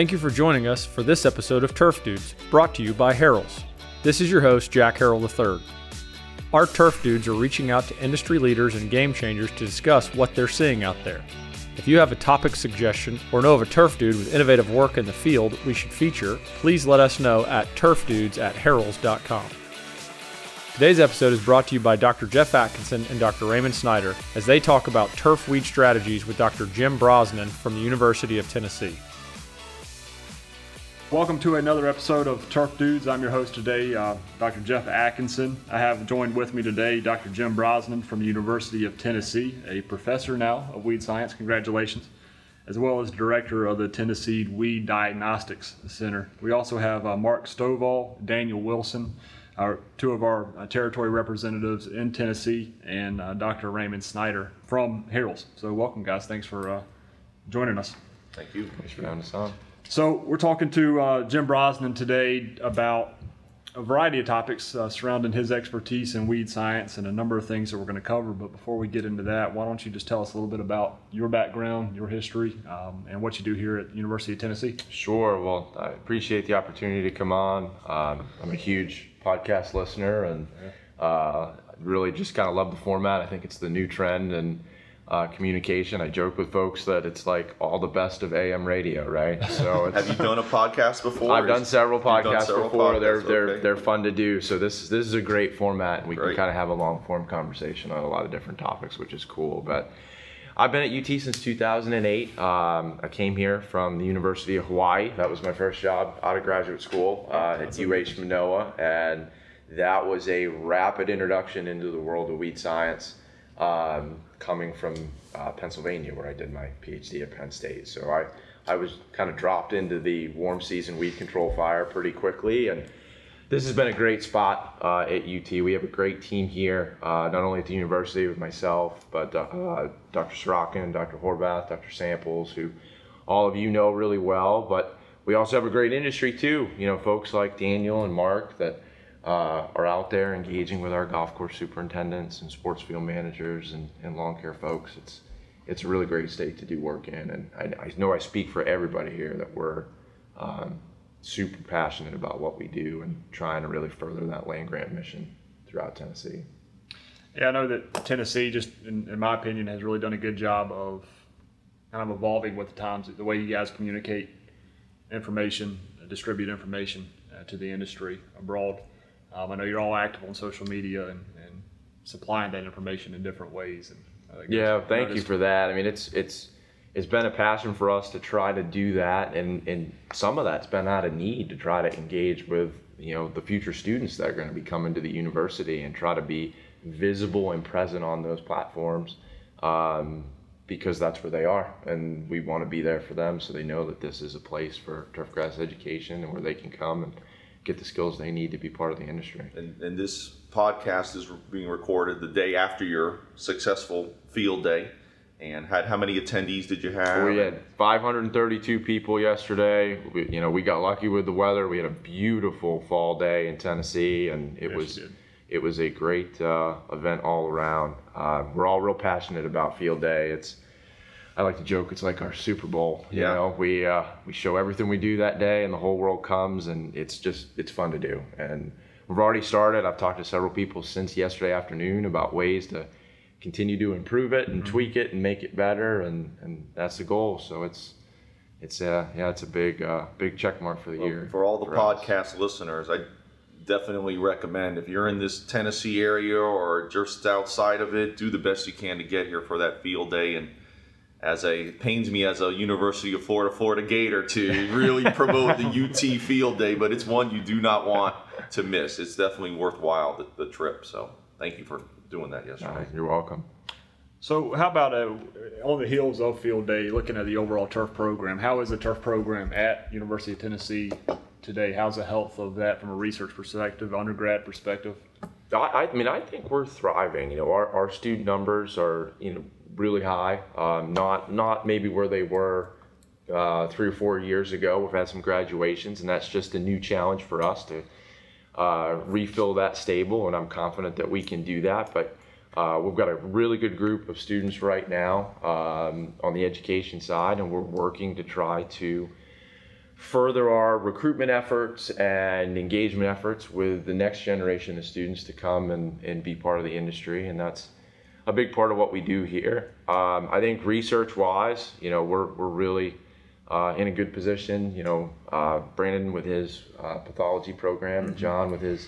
Thank you for joining us for this episode of Turf Dudes, brought to you by Harrell's. This is your host, Jack Harrell III. Our Turf Dudes are reaching out to industry leaders and game changers to discuss what they're seeing out there. If you have a topic suggestion or know of a turf dude with innovative work in the field we should feature, please let us know at turfdudes at harrells.com. Today's episode is brought to you by Dr. Jeff Atkinson and Dr. Raymond Snyder as they talk about turf weed strategies with Dr. Jim Brosnan from the University of Tennessee. Welcome to another episode of Turf Dudes. I'm your host today, uh, Dr. Jeff Atkinson. I have joined with me today Dr. Jim Brosnan from the University of Tennessee, a professor now of weed science. Congratulations. As well as director of the Tennessee Weed Diagnostics Center. We also have uh, Mark Stovall, Daniel Wilson, our, two of our uh, territory representatives in Tennessee, and uh, Dr. Raymond Snyder from Harrell's. So, welcome, guys. Thanks for uh, joining us. Thank you. Thanks for having us on. So we're talking to uh, Jim Brosnan today about a variety of topics uh, surrounding his expertise in weed science and a number of things that we're going to cover. But before we get into that, why don't you just tell us a little bit about your background, your history, um, and what you do here at the University of Tennessee? Sure. Well, I appreciate the opportunity to come on. Um, I'm a huge podcast listener and uh, really just kind of love the format. I think it's the new trend and uh, communication. I joke with folks that it's like all the best of AM radio, right? So have you done a podcast before? I've done several podcasts done several before. Podcasts, they're they're okay. they're fun to do. So this this is a great format, and we great. can kind of have a long form conversation on a lot of different topics, which is cool. But I've been at UT since 2008. Um, I came here from the University of Hawaii. That was my first job out of graduate school uh, at UH Manoa, and that was a rapid introduction into the world of weed science um, coming from uh, Pennsylvania, where I did my PhD at Penn State. So I, I was kind of dropped into the warm season weed control fire pretty quickly. And this has been a great spot uh, at UT. We have a great team here, uh, not only at the university with myself, but uh, Dr. Sorochan, Dr. Horvath, Dr. Samples, who all of you know really well. But we also have a great industry too. You know, folks like Daniel and Mark that uh, are out there engaging with our golf course superintendents and sports field managers and, and lawn care folks. It's it's a really great state to do work in, and I, I know I speak for everybody here that we're um, super passionate about what we do and trying to really further that land grant mission throughout Tennessee. Yeah, I know that Tennessee, just in, in my opinion, has really done a good job of kind of evolving with the times, the way you guys communicate information, distribute information uh, to the industry abroad. Um, I know you're all active on social media and, and supplying that information in different ways. And yeah, thank you for that. I mean, it's it's it's been a passion for us to try to do that, and and some of that's been out of need to try to engage with you know the future students that are going to be coming to the university and try to be visible and present on those platforms. Um, because that's where they are, and we want to be there for them, so they know that this is a place for turf grass education and where they can come and get the skills they need to be part of the industry. And, and this podcast is being recorded the day after your successful field day. And had how many attendees did you have? We had 532 people yesterday. We, you know, we got lucky with the weather. We had a beautiful fall day in Tennessee, and it yes, was it was a great uh, event all around. Uh, we're all real passionate about field day. It's I like to joke it's like our Super Bowl. You yeah. know, we uh, we show everything we do that day, and the whole world comes, and it's just it's fun to do. And we've already started. I've talked to several people since yesterday afternoon about ways to continue to improve it and mm-hmm. tweak it and make it better, and and that's the goal. So it's it's uh yeah it's a big uh, big check mark for the well, year. For all the for podcast us. listeners, I definitely recommend if you're in this Tennessee area or just outside of it, do the best you can to get here for that field day and as a pains me as a University of Florida Florida Gator to really promote the UT Field Day, but it's one you do not want to miss. It's definitely worthwhile the, the trip. So thank you for doing that yesterday. Right, you're welcome. So how about uh, on the heels of Field Day, looking at the overall turf program? How is the turf program at University of Tennessee today? How's the health of that from a research perspective, undergrad perspective? I, I mean, I think we're thriving. You know, our, our student numbers are you know really high. Um, not not maybe where they were uh, three or four years ago. We've had some graduations, and that's just a new challenge for us to uh, refill that stable. And I'm confident that we can do that. But uh, we've got a really good group of students right now um, on the education side, and we're working to try to further our recruitment efforts and engagement efforts with the next generation of students to come and, and be part of the industry. And that's a big part of what we do here. Um, I think research wise, you know, we're, we're really uh, in a good position. You know, uh, Brandon with his uh, pathology program, and mm-hmm. John with his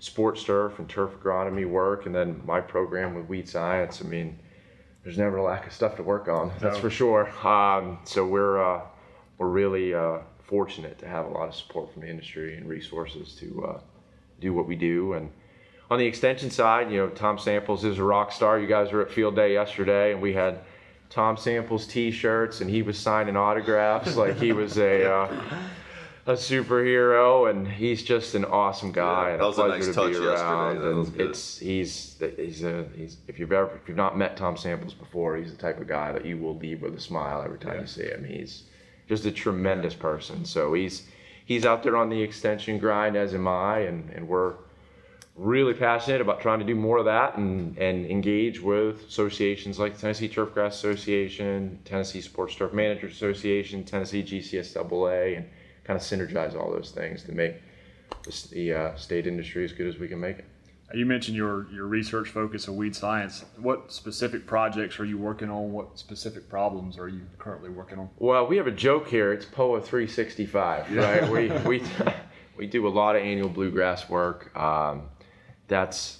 sports turf and turf agronomy work, and then my program with weed science. I mean, there's never a lack of stuff to work on. That's no. for sure. Um, so we're uh, we're really uh, fortunate to have a lot of support from the industry and resources to uh, do what we do. And on the extension side, you know, Tom Samples is a rock star. You guys were at field day yesterday, and we had Tom Samples T-shirts, and he was signing autographs like he was a uh, a superhero, and he's just an awesome guy yeah, and a pleasure a nice to be around. And it's he's he's a he's if you've ever if you've not met Tom Samples before, he's the type of guy that you will leave with a smile every time yeah. you see him. He's just a tremendous person. So he's he's out there on the extension grind, as am I, and and we're really passionate about trying to do more of that and, and engage with associations like the Tennessee Turfgrass Association, Tennessee Sports Turf Managers Association, Tennessee GCSAA, and kind of synergize all those things to make the, the uh, state industry as good as we can make it. You mentioned your, your research focus of weed science. What specific projects are you working on? What specific problems are you currently working on? Well, we have a joke here. It's POA 365, right? we, we, we do a lot of annual bluegrass work. Um, that's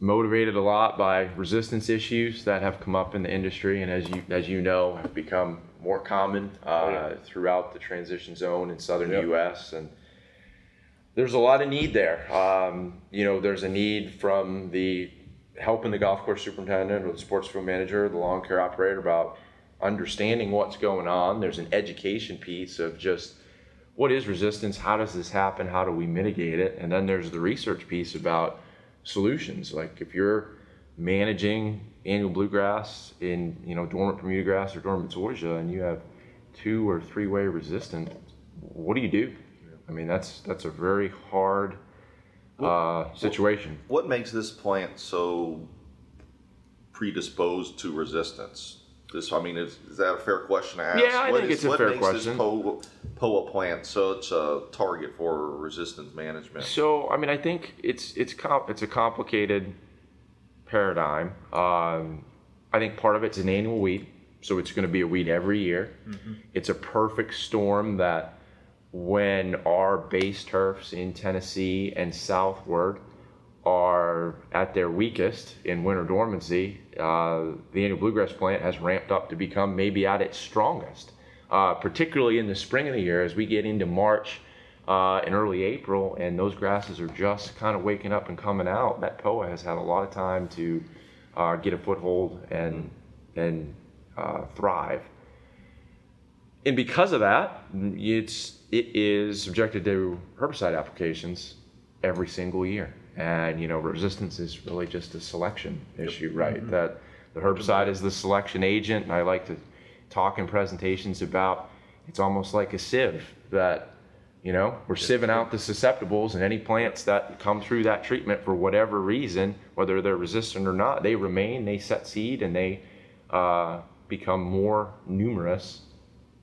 motivated a lot by resistance issues that have come up in the industry and as you as you know have become more common uh, oh, yeah. throughout the transition zone in southern yep. U.S. and there's a lot of need there. Um, you know, there's a need from the helping the golf course superintendent or the sports field manager, the lawn care operator about understanding what's going on. There's an education piece of just what is resistance? How does this happen? How do we mitigate it? And then there's the research piece about solutions. Like if you're managing annual bluegrass in you know dormant Bermuda grass or dormant zoysia, and you have two or three way resistant, what do you do? I mean that's that's a very hard uh, situation. What makes this plant so predisposed to resistance? This, I mean, is, is that a fair question to ask? Yeah, I what think is, it's a fair question. What makes this POA plant such a target for resistance management? So, I mean, I think it's it's comp- it's a complicated paradigm. Um, I think part of it's an annual weed, so it's going to be a weed every year. Mm-hmm. It's a perfect storm that when our base turfs in Tennessee and southward are at their weakest in winter dormancy, uh, the annual bluegrass plant has ramped up to become maybe at its strongest, uh, particularly in the spring of the year as we get into March uh, and early April, and those grasses are just kind of waking up and coming out. That POA has had a lot of time to uh, get a foothold and and uh, thrive. And because of that, it's it is subjected to herbicide applications every single year and you know resistance is really just a selection issue right? Mm-hmm. that the herbicide is the selection agent and i like to talk in presentations about it's almost like a sieve that you know we're sieving out the susceptibles and any plants that come through that treatment for whatever reason whether they're resistant or not they remain they set seed and they uh, become more numerous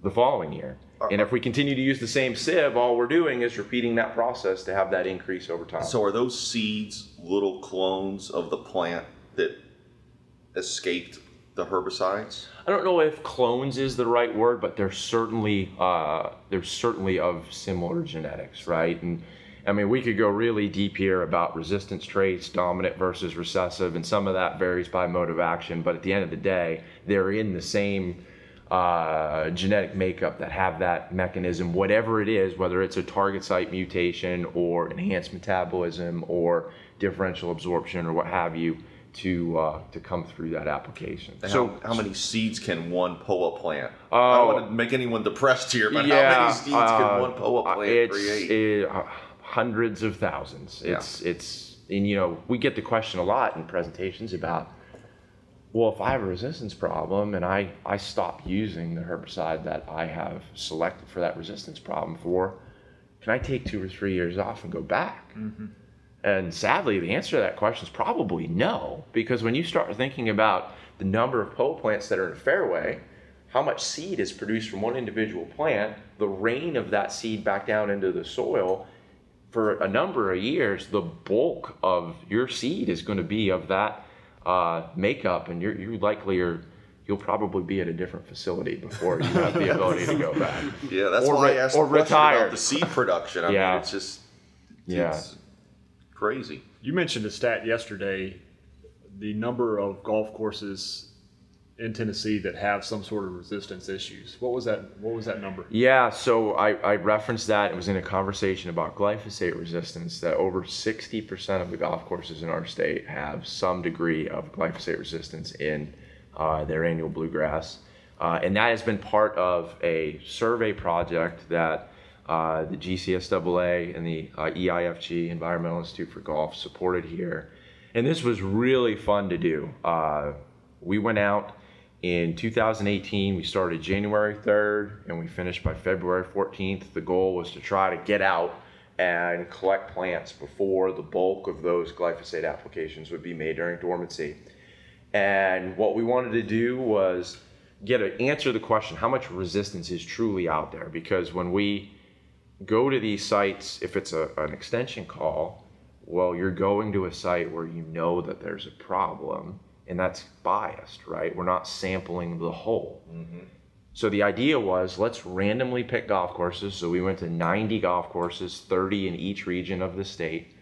the following year and if we continue to use the same sieve, all we're doing is repeating that process to have that increase over time. So are those seeds little clones of the plant that escaped the herbicides? I don't know if clones is the right word, but they're certainly uh, they're certainly of similar genetics, right? And I mean, we could go really deep here about resistance traits, dominant versus recessive, and some of that varies by mode of action. But at the end of the day, they're in the same uh, genetic makeup that have that mechanism, whatever it is, whether it's a target site mutation or enhanced metabolism or differential absorption or what have you, to uh, to come through that application. And so, how, how, many seeds can one POA plant? Uh, I don't want to make anyone depressed here, but yeah, how many seeds can uh, one POA plant it's, create? It, uh, hundreds of thousands. Yeah. It's it's and you know we get the question a lot in presentations about well, if I have a resistance problem and I, I stop using the herbicide that I have selected for that resistance problem for, can I take two or three years off and go back? Mm-hmm. And sadly, the answer to that question is probably no, because when you start thinking about the number of POA plants that are in a fairway, how much seed is produced from one individual plant, the rain of that seed back down into the soil for a number of years, the bulk of your seed is going to be of that uh, makeup, and you're, you likely are you'll probably be at a different facility before you have the ability to go back. Yeah, that's or why re- I asked or the retire. about the seed production. I yeah. mean, it's just yeah. It's crazy. You mentioned a stat yesterday, the number of golf courses in Tennessee that have some sort of resistance issues. What was that? What was that number? Yeah, so I, I referenced that. It was in a conversation about glyphosate resistance. That over sixty percent of the golf courses in our state have some degree of glyphosate resistance in uh, their annual bluegrass, uh, and that has been part of a survey project that. Uh, the GCSAA and the uh, EIFG, Environmental Institute for Golf, supported here. And this was really fun to do. Uh, we went out in 2018, we started January 3rd and we finished by February 14th. The goal was to try to get out and collect plants before the bulk of those glyphosate applications would be made during dormancy. And what we wanted to do was get an answer the question how much resistance is truly out there? Because when we go to these sites, if it's a, an extension call, well, you're going to a site where you know that there's a problem and that's biased, right? We're not sampling the whole. Mm-hmm. So the idea was let's randomly pick golf courses. So we went to 90 golf courses, 30 in each region of the state.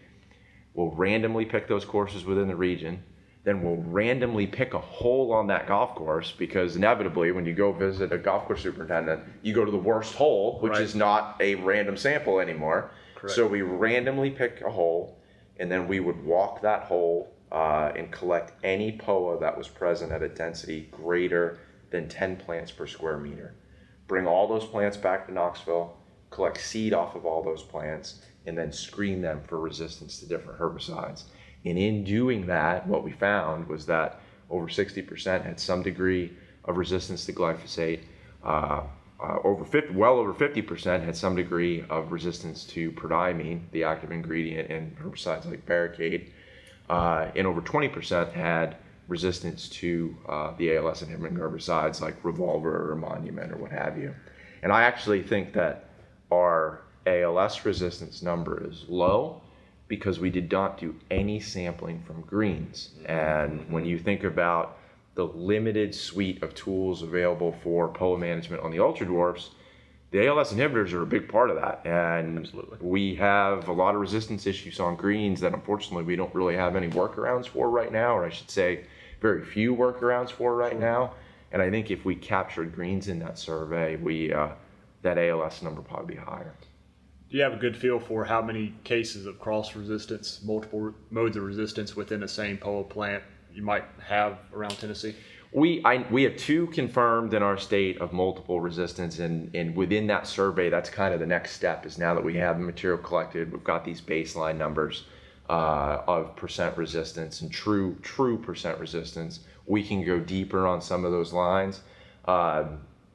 We'll randomly pick those courses within the region. Then we'll randomly pick a hole on that golf course because inevitably, when you go visit a golf course superintendent, you go to the worst hole, which right. is not a random sample anymore. Correct. So we randomly pick a hole, and then we would walk that hole uh, and collect any POA that was present at a density greater than 10 plants per square meter. Bring all those plants back to Knoxville, collect seed off of all those plants, and then screen them for resistance to different herbicides. And in doing that, what we found was that over 60% had some degree of resistance to glyphosate. Uh, uh, over 50, well over 50% had some degree of resistance to prodiamine, the active ingredient in herbicides like Barricade uh, and over 20% had resistance to uh, the ALS inhibiting herbicides like Revolver or Monument or what have you. And I actually think that our ALS resistance number is low because we did not do any sampling from greens. And when you think about the limited suite of tools available for POA management on the ultra dwarfs, the ALS inhibitors are a big part of that. And Absolutely. we have a lot of resistance issues on greens that unfortunately we don't really have any workarounds for right now, or I should say, very few workarounds for right sure. now. And I think if we captured greens in that survey, we uh, that ALS number probably be higher. Do you have a good feel for how many cases of cross resistance, multiple modes of resistance within the same POA plant you might have around Tennessee? We I, we have two confirmed in our state of multiple resistance, and, and within that survey, that's kind of the next step. Is now that we have the material collected, we've got these baseline numbers uh, of percent resistance and true true percent resistance. We can go deeper on some of those lines. Uh,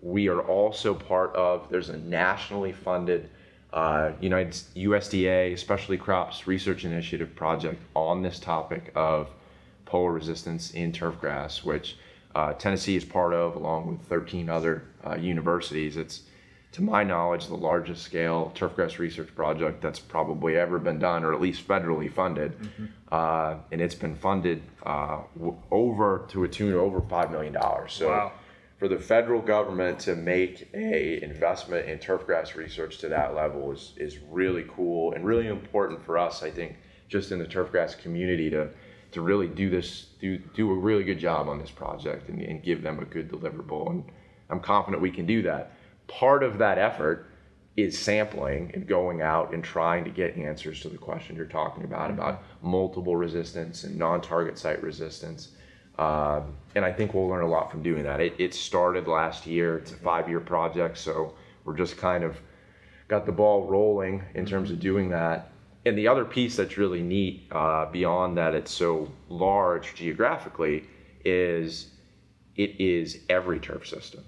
we are also part of. There's a nationally funded uh, United USDA Specialty Crops Research Initiative project on this topic of POA resistance in turfgrass, which uh, Tennessee is part of, along with 13 other uh, universities. It's, to my knowledge, the largest scale turfgrass research project that's probably ever been done, or at least federally funded. Mm-hmm. Uh, and it's been funded uh, w- over to a tune of over $5 million. So wow. for the federal government to make a investment in turfgrass research to that level is, is really cool and really important for us, I think, just in the turfgrass community to to really do this, do do a really good job on this project and, and give them a good deliverable. And I'm confident we can do that. Part of that effort is sampling and going out and trying to get answers to the question you're talking about mm-hmm. about multiple resistance and non-target site resistance. Um, and I think we'll learn a lot from doing that. It, it started last year. It's a five-year project, so we're just kind of got the ball rolling in terms of doing that and the other piece that's really neat uh, beyond that it's so large geographically is it is every turf system.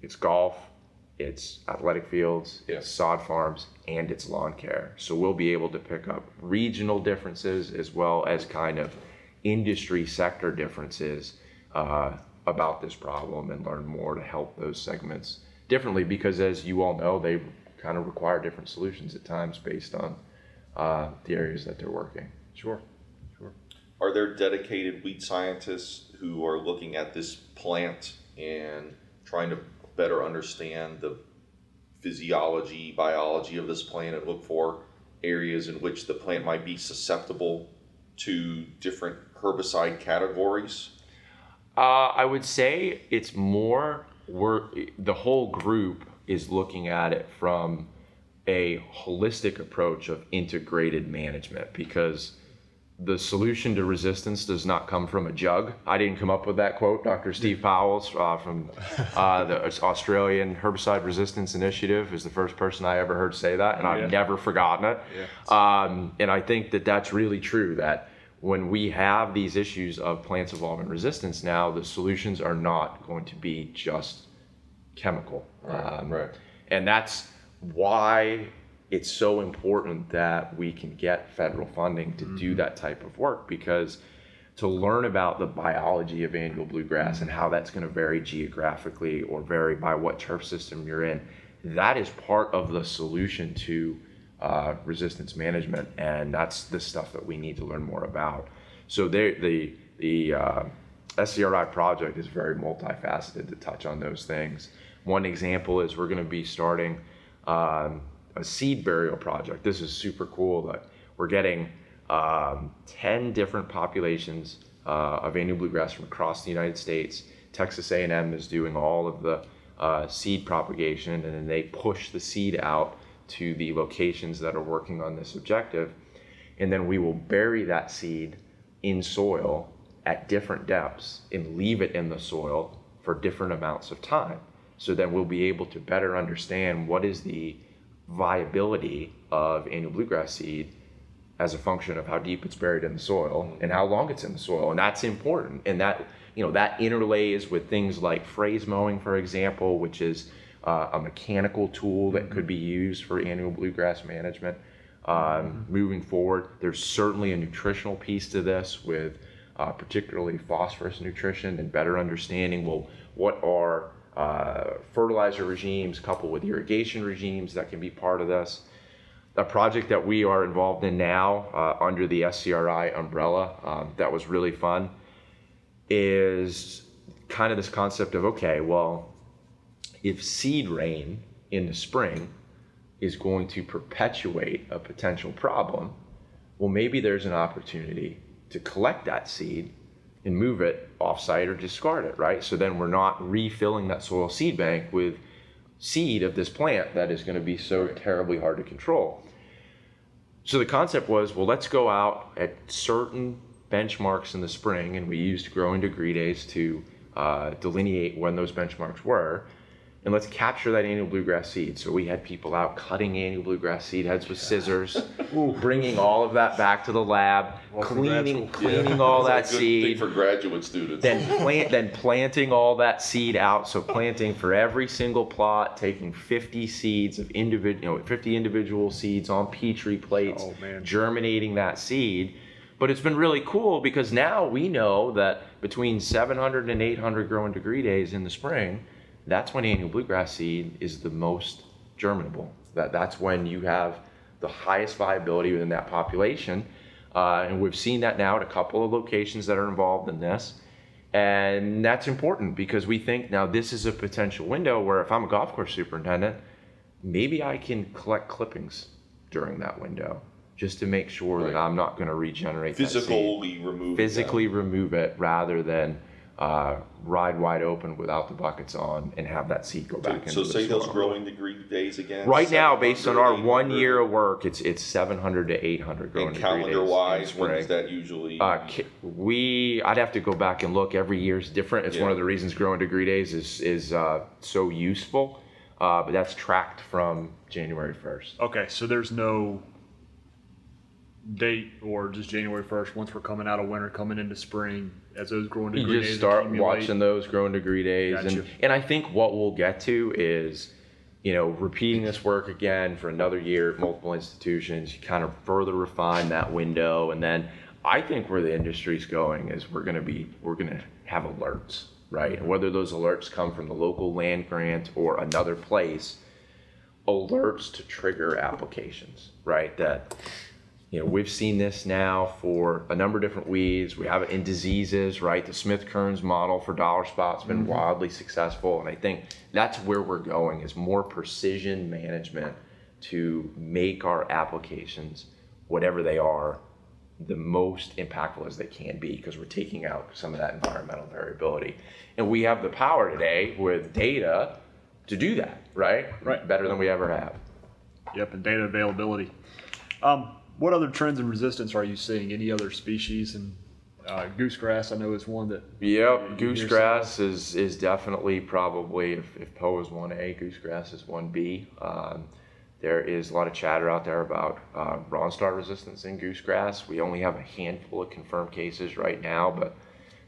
It's golf it's athletic fields it's sod farms and it's lawn care. So we'll be able to pick up regional differences as well as kind of industry sector differences uh, about this problem and learn more to help those segments differently because as you all know they kind of require different solutions at times based on uh, the areas that they're working. Sure sure. Are there dedicated weed scientists who are looking at this plant and trying to better understand the physiology biology of this plant and look for areas in which the plant might be susceptible to different herbicide categories? Uh, I would say it's more we're the whole group is looking at it from a holistic approach of integrated management because the solution to resistance does not come from a jug. I didn't come up with that quote. Dr. Steve Powles uh, from uh, the Australian Herbicide Resistance Initiative is the first person I ever heard say that, and I've never forgotten it. Yeah. Um, and I think that that's really true. That when we have these issues of plants evolving resistance now, the solutions are not going to be just chemical. Right, um, right. And that's why it's so important that we can get federal funding to mm-hmm. do that type of work because to learn about the biology of annual bluegrass mm-hmm. and how that's going to vary geographically or vary by what turf system you're in, that is part of the solution to uh, resistance management, and that's the stuff that we need to learn more about. So the the uh, SCRI project is very multifaceted to touch on those things. One example is we're going to be starting um, a seed burial project. This is super cool that we're getting um, 10 different populations uh, of annual bluegrass from across the United States. Texas A&M is doing all of the uh, seed propagation, and then they push the seed out to the locations that are working on this objective. And then we will bury that seed in soil at different depths and leave it in the soil for different amounts of time. So then we'll be able to better understand what is the viability of annual bluegrass seed as a function of how deep it's buried in the soil and how long it's in the soil. And that's important. And that, you know, that interlays with things like fraise mowing, for example, which is uh, a mechanical tool that could be used for annual bluegrass management. Um, mm-hmm. moving forward, there's certainly a nutritional piece to this with uh, particularly phosphorus nutrition and better understanding well what are uh, fertilizer regimes coupled with irrigation regimes that can be part of this. A project that we are involved in now uh, under the SCRI umbrella um, that was really fun is kind of this concept of okay, well, if seed rain in the spring is going to perpetuate a potential problem, well, maybe there's an opportunity to collect that seed and move it offsite or discard it, right? So then we're not refilling that soil seed bank with seed of this plant that is going to be so terribly hard to control. So the concept was, well, let's go out at certain benchmarks in the spring, and we used growing degree days to uh, delineate when those benchmarks were and let's capture that annual bluegrass seed. So we had people out cutting annual bluegrass seed heads with scissors, bringing all of that back to the lab, cleaning cleaning yeah. all that seed for graduate students. Then plant then planting all that seed out. So planting for every single plot, taking 50 seeds of individual, you know, 50 individual seeds on petri plates, oh, germinating that seed. But it's been really cool because now we know that between 700 and 800 growing degree days in the spring that's when annual bluegrass seed is the most germinable. That, that's when you have the highest viability within that population. Uh, and we've seen that now at a couple of locations that are involved in this. And that's important because we think now this is a potential window where if I'm a golf course superintendent, maybe I can collect clippings during that window just to make sure right. that I'm not going to regenerate physically remove physically remove it rather than uh, ride wide open without the buckets on and have that seat go back so, into so say those growing degree days again? Right now based on our one year of work it's it's 700 to 800 growing and degree calendar wise when is that usually? Uh, we i'd have to go back and look. Every year is different. It's yeah. one of the reasons growing degree days is is uh, so useful. Uh, but that's tracked from january 1st okay so there's no date or just January 1st once we're coming out of winter, coming into spring, as those growing degree you just days start watching those growing degree days. Gotcha. And, and I think what we'll get to is, you know, repeating this work again for another year at multiple institutions, you kind of further refine that window. And then I think where the industry's going is we're going to be, we're going to have alerts right? And whether those alerts come from the local land grant or another place, alerts to trigger applications, right? That you know, we've seen this now for a number of different weeds. We have it in diseases, right? The Smith Kerns model for dollar spot's been mm-hmm. wildly successful, and I think that's where we're going is more precision management to make our applications, whatever they are, the most impactful as they can be because we're taking out some of that environmental variability. And we have the power today with data to do that, right? Right. Better than we ever have. Yep, and data availability. Um, what other trends in resistance are you seeing? Any other species? And uh, goosegrass, I know, is one that. Yep, goosegrass is is definitely probably if, if Poa is one A, goosegrass is one B. Um, there is a lot of chatter out there about uh, Ronstar resistance in goosegrass. We only have a handful of confirmed cases right now, but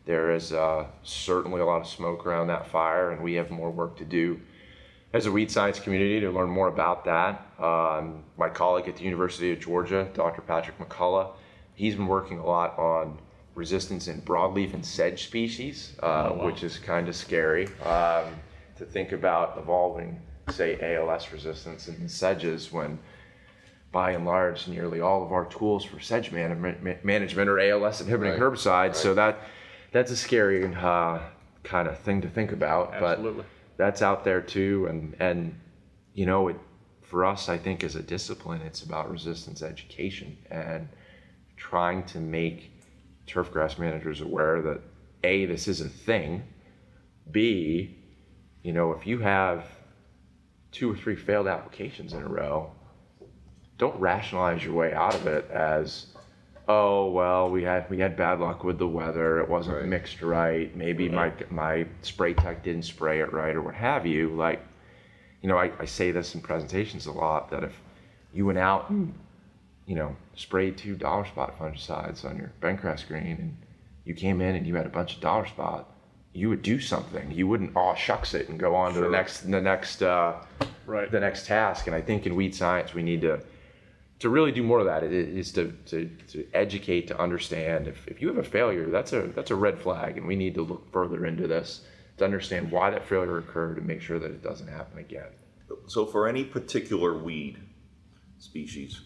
there is uh, certainly a lot of smoke around that fire, and we have more work to do as a weed science community to learn more about that. Um, my colleague at the University of Georgia, Dr. Patrick McCullough, he's been working a lot on resistance in broadleaf and sedge species, uh, oh, wow. which is kind of scary um, to think about evolving say ALS resistance in the sedges when by and large nearly all of our tools for sedge management, management are ALS inhibiting right. herbicides. Right. So that that's a scary uh, kind of thing to think about. Absolutely. But that's out there too, and and you know it for us. I think as a discipline, it's about resistance education and trying to make turfgrass managers aware that a this is a thing. B, you know, if you have two or three failed applications in a row, don't rationalize your way out of it as, oh well, we had we had bad luck with the weather. It wasn't right. mixed right. Maybe my my spray tech didn't spray it right or what have you. Like, you know, I, I say this in presentations a lot that if you went out and you know sprayed two dollar spot fungicides on your bentgrass green and you came in and you had a bunch of dollar spot you would do something. You wouldn't all shucks it and go on sure. to the next the next uh, right. the next task. And I think in weed science we need to to really do more of that is to, to, to educate, to understand. If, if you have a failure, that's a that's a red flag, and we need to look further into this to understand why that failure occurred and make sure that it doesn't happen again. So for any particular weed species,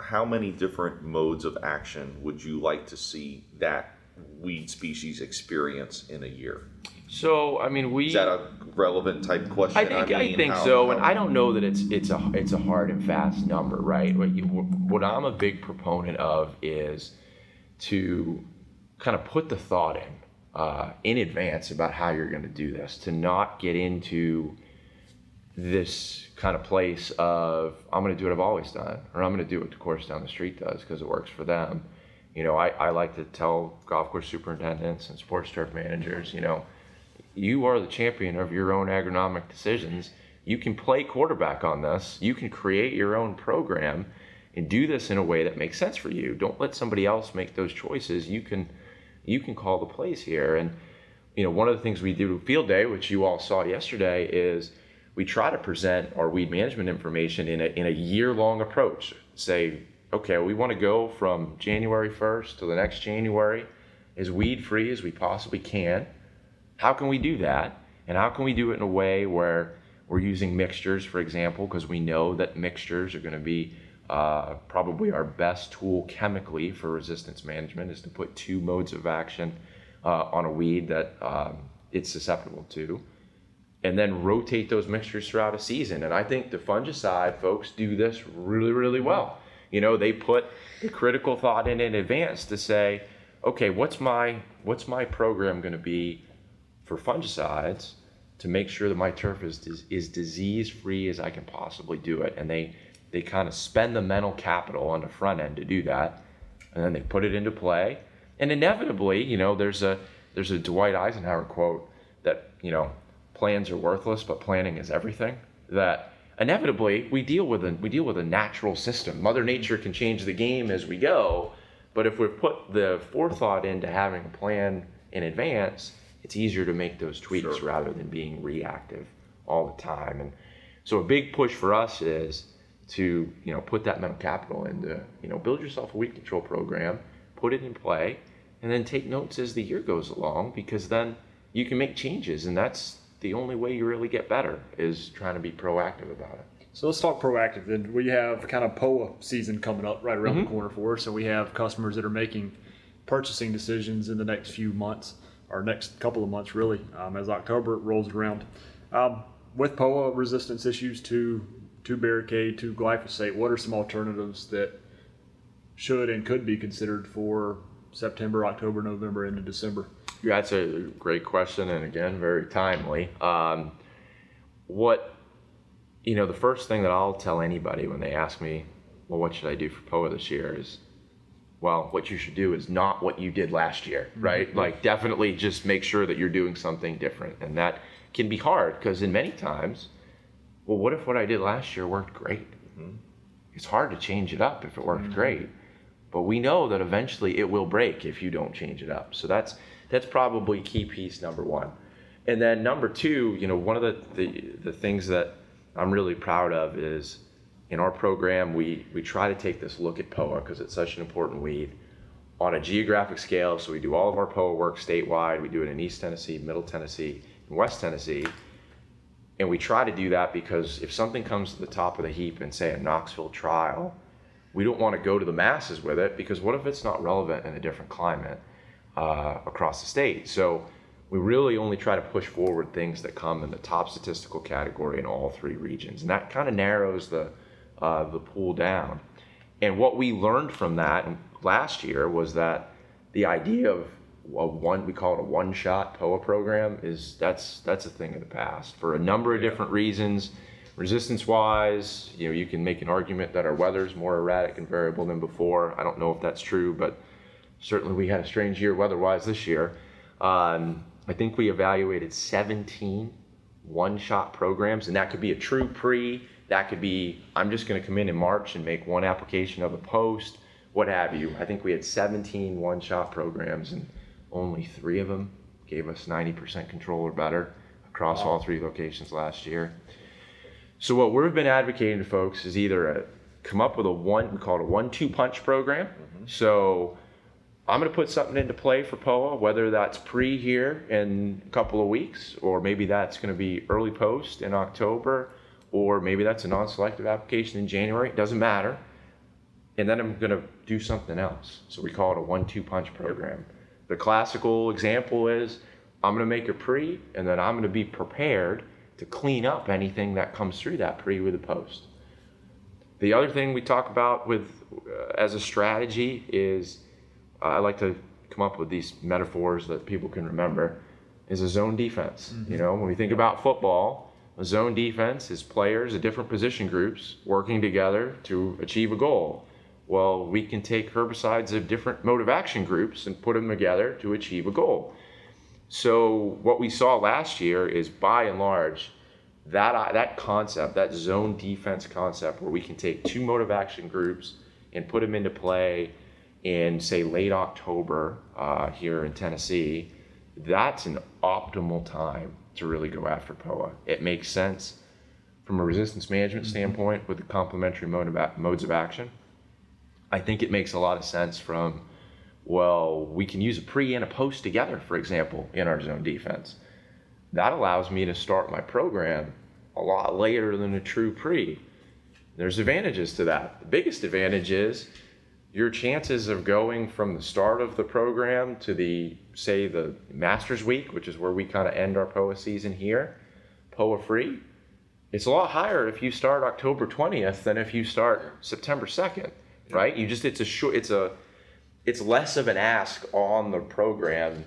how many different modes of action would you like to see that weed species experience in a year? So I mean, we is that a relevant type question? I think I, mean, I think how, so, how, and I don't know that it's it's a it's a hard and fast number, right? What, you, what I'm a big proponent of is to kind of put the thought in uh, in advance about how you're going to do this, to not get into this kind of place of I'm going to do what I've always done, or I'm going to do what the course down the street does because it works for them you know, I, I like to tell golf course superintendents and sports turf managers, you know, you are the champion of your own agronomic decisions. You can play quarterback on this. You can create your own program and do this in a way that makes sense for you. Don't let somebody else make those choices. You can you can call the plays here. And you know, one of the things we do field day, which you all saw yesterday, is we try to present our weed management information in a in a year long approach. Say okay, we want to go from January 1st to the next January as weed free as we possibly can. How can we do that? And how can we do it in a way where we're using mixtures, for example, because we know that mixtures are going to be uh, probably our best tool chemically for resistance management is to put two modes of action uh, on a weed that um, it's susceptible to and then rotate those mixtures throughout a season. And I think the fungicide folks do this really, really well. You know, they put the critical thought in in advance to say, okay, what's my what's my program going to be for fungicides to make sure that my turf is is disease free as I can possibly do it, and they they kind of spend the mental capital on the front end to do that, and then they put it into play, and inevitably, you know, there's a there's a Dwight Eisenhower quote that you know plans are worthless, but planning is everything. That inevitably we deal with a we deal with a natural system. Mother Nature can change the game as we go, but if we put the forethought into having a plan in advance, it's easier to make those tweaks sure. rather than being reactive all the time. And so a big push for us is to you know put that mental capital into you know build yourself a weed control program, put it in play, and then take notes as the year goes along because then you can make changes, and that's the only way you really get better is trying to be proactive about it. So let's talk proactive. Then we have kind of POA season coming up right around mm-hmm. the corner for us. and we have customers that are making purchasing decisions in the next few months or next couple of months, really, um, as October rolls around. Um, with POA resistance issues to to barricade to glyphosate, what are some alternatives that should and could be considered for September, October, November, into December? Yeah, that's a great question, and again, very timely. Um, what you know, the first thing that I'll tell anybody when they ask me, well, what should I do for POA this year is, well, what you should do is not what you did last year, mm-hmm. right? Mm-hmm. Like, definitely just make sure that you're doing something different. And that can be hard because, in many times, well, what if what I did last year worked great? Mm-hmm. It's hard to change it up if it worked mm-hmm. great. But we know that eventually it will break if you don't change it up. So that's that's probably key piece number one. And then number two, you know, one of the, the, the things that I'm really proud of is in our program, we, we try to take this look at POA because it's such an important weed on a geographic scale. So we do all of our POA work statewide. We do it in East Tennessee, Middle Tennessee, and West Tennessee. And we try to do that because if something comes to the top of the heap in, say, a Knoxville trial, we don't want to go to the masses with it because what if it's not relevant in a different climate uh, across the state? So we really only try to push forward things that come in the top statistical category in all three regions, and that kind of narrows the uh, the pool down. And what we learned from that last year was that the idea of a one we call it a one shot POA program is that's that's a thing of the past for a number of different reasons. Resistance wise, you know, you can make an argument that our weather is more erratic and variable than before. I don't know if that's true, but certainly we had a strange year weather wise this year. Um, I think we evaluated 17 one shot programs, and that could be a true pre, that could be I'm just going to come in in March and make one application of a post, what have you. I think we had 17 one shot programs, and only three of them gave us 90% control or better across all three locations last year. So, what we've been advocating to folks is either a, come up with a one, we call it a one two punch program. Mm-hmm. So, I'm going to put something into play for POA, whether that's pre here in a couple of weeks, or maybe that's going to be early post in October, or maybe that's a non selective application in January. It doesn't matter. And then I'm going to do something else. So we call it a one two punch program. The classical example is I'm going to make a pre, and then I'm going to be prepared to clean up anything that comes through that pre with a post. The other thing we talk about with uh, as a strategy is I like to come up with these metaphors that people can remember is a zone defense. Mm-hmm. You know, when we think about football, zone defense is players of different position groups working together to achieve a goal. Well, we can take herbicides of different of action groups and put them together to achieve a goal. So what we saw last year is by and large that that concept, that zone defense concept where we can take two of action groups and put them into play in say late October uh, here in Tennessee, that's an optimal time to really go after POA. It makes sense from a resistance management mm-hmm. standpoint with the complementary mode of, modes of action. I think it makes a lot of sense from, well, we can use a pre and a post together, for example, in our zone defense. That allows me to start my program a lot later than a true pre. There's advantages to that. The biggest advantage is your chances of going from the start of the program to the say the Masters Week, which is where we kind of end our POA season here, POA free, it's a lot higher if you start October 20th than if you start September 2nd, right? You just it's a short it's a it's less of an ask on the program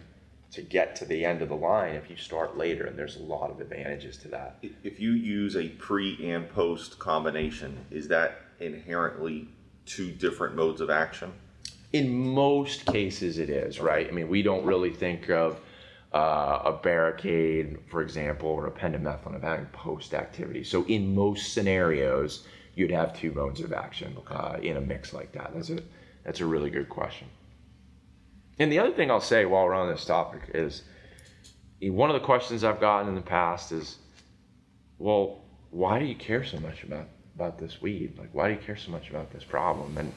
to get to the end of the line if you start later and there's a lot of advantages to that. If you use a pre and post combination, is that inherently two different modes of action? In most cases, it is, right? I mean, we don't really think of uh, a barricade, for example, or a pendimethalin post activity. So, in most scenarios, you'd have two modes of action uh, in a mix like that. That's a that's a really good question. And the other thing I'll say while we're on this topic is one of the questions I've gotten in the past is, well, why do you care so much about about this weed? Like, why do you care so much about this problem? And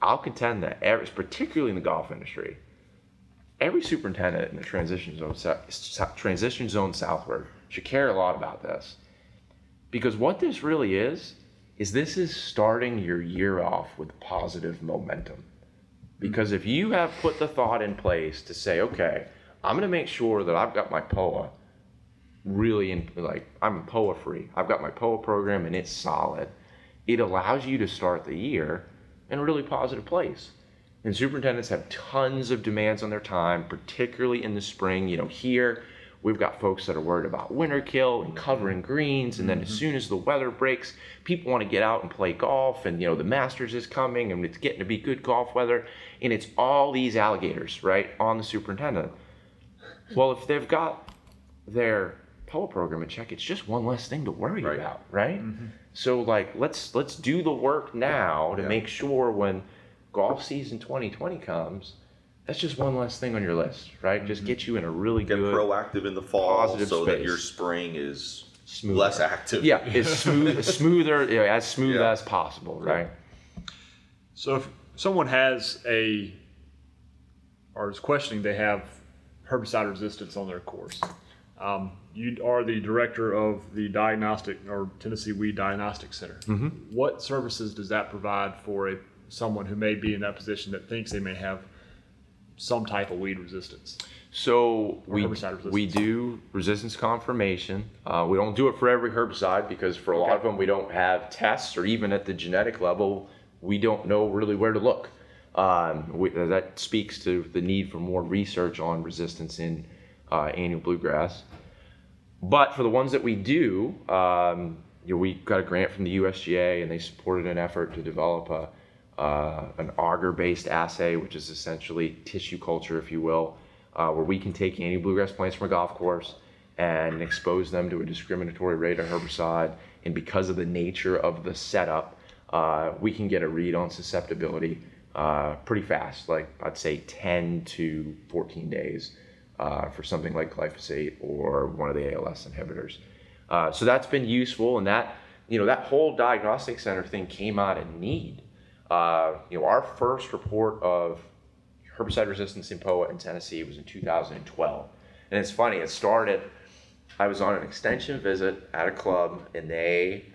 I'll contend that, every, particularly in the golf industry, every superintendent in the transition zone, transition zone southward should care a lot about this. Because what this really is, is this is starting your year off with positive momentum. Because if you have put the thought in place to say, okay, I'm going to make sure that I've got my POA really in, like, I'm POA free. I've got my POA program and it's solid. It allows you to start the year in a really positive place. And superintendents have tons of demands on their time, particularly in the spring. You know, here we've got folks that are worried about winter kill and covering greens. And then mm-hmm. as soon as the weather breaks, people want to get out and play golf. And, you know, the Masters is coming and it's getting to be good golf weather. And it's all these alligators, right, on the superintendent. Well, if they've got their POA program in check, it's just one less thing to worry right. about, right? Mm-hmm. So like let's let's do the work now to yeah. make sure when golf season 2020 comes, that's just one less thing on your list, right? Just get you in a really get good proactive in the fall so space. that your spring is Smoother. less active. Yeah, it's smooth, smoother, you know, as smooth yeah. as possible, right? So if someone has a or is questioning they have herbicide resistance on their course, um, you are the director of the diagnostic or Tennessee Weed Diagnostic Center. Mm-hmm. What services does that provide for a someone who may be in that position that thinks they may have some type of weed resistance? So we we do resistance confirmation. Uh, we don't do it for every herbicide because for a okay. lot of them we don't have tests or even at the genetic level we don't know really where to look. Um, we, that speaks to the need for more research on resistance in uh, annual bluegrass. But for the ones that we do, um, you know, we got a grant from the USGA and they supported an effort to develop a uh, an agar based assay, which is essentially tissue culture, if you will, uh, where we can take any bluegrass plants from a golf course and expose them to a discriminatory rate of herbicide. And because of the nature of the setup, uh, we can get a read on susceptibility uh, pretty fast, like I'd say 10 to 14 days uh, for something like glyphosate or one of the ALS inhibitors. Uh, so that's been useful, and that you know that whole diagnostic center thing came out in need uh, you know, our first report of herbicide resistance in POA in Tennessee was in 2012. And it's funny, it started, I was on an extension visit at a club and they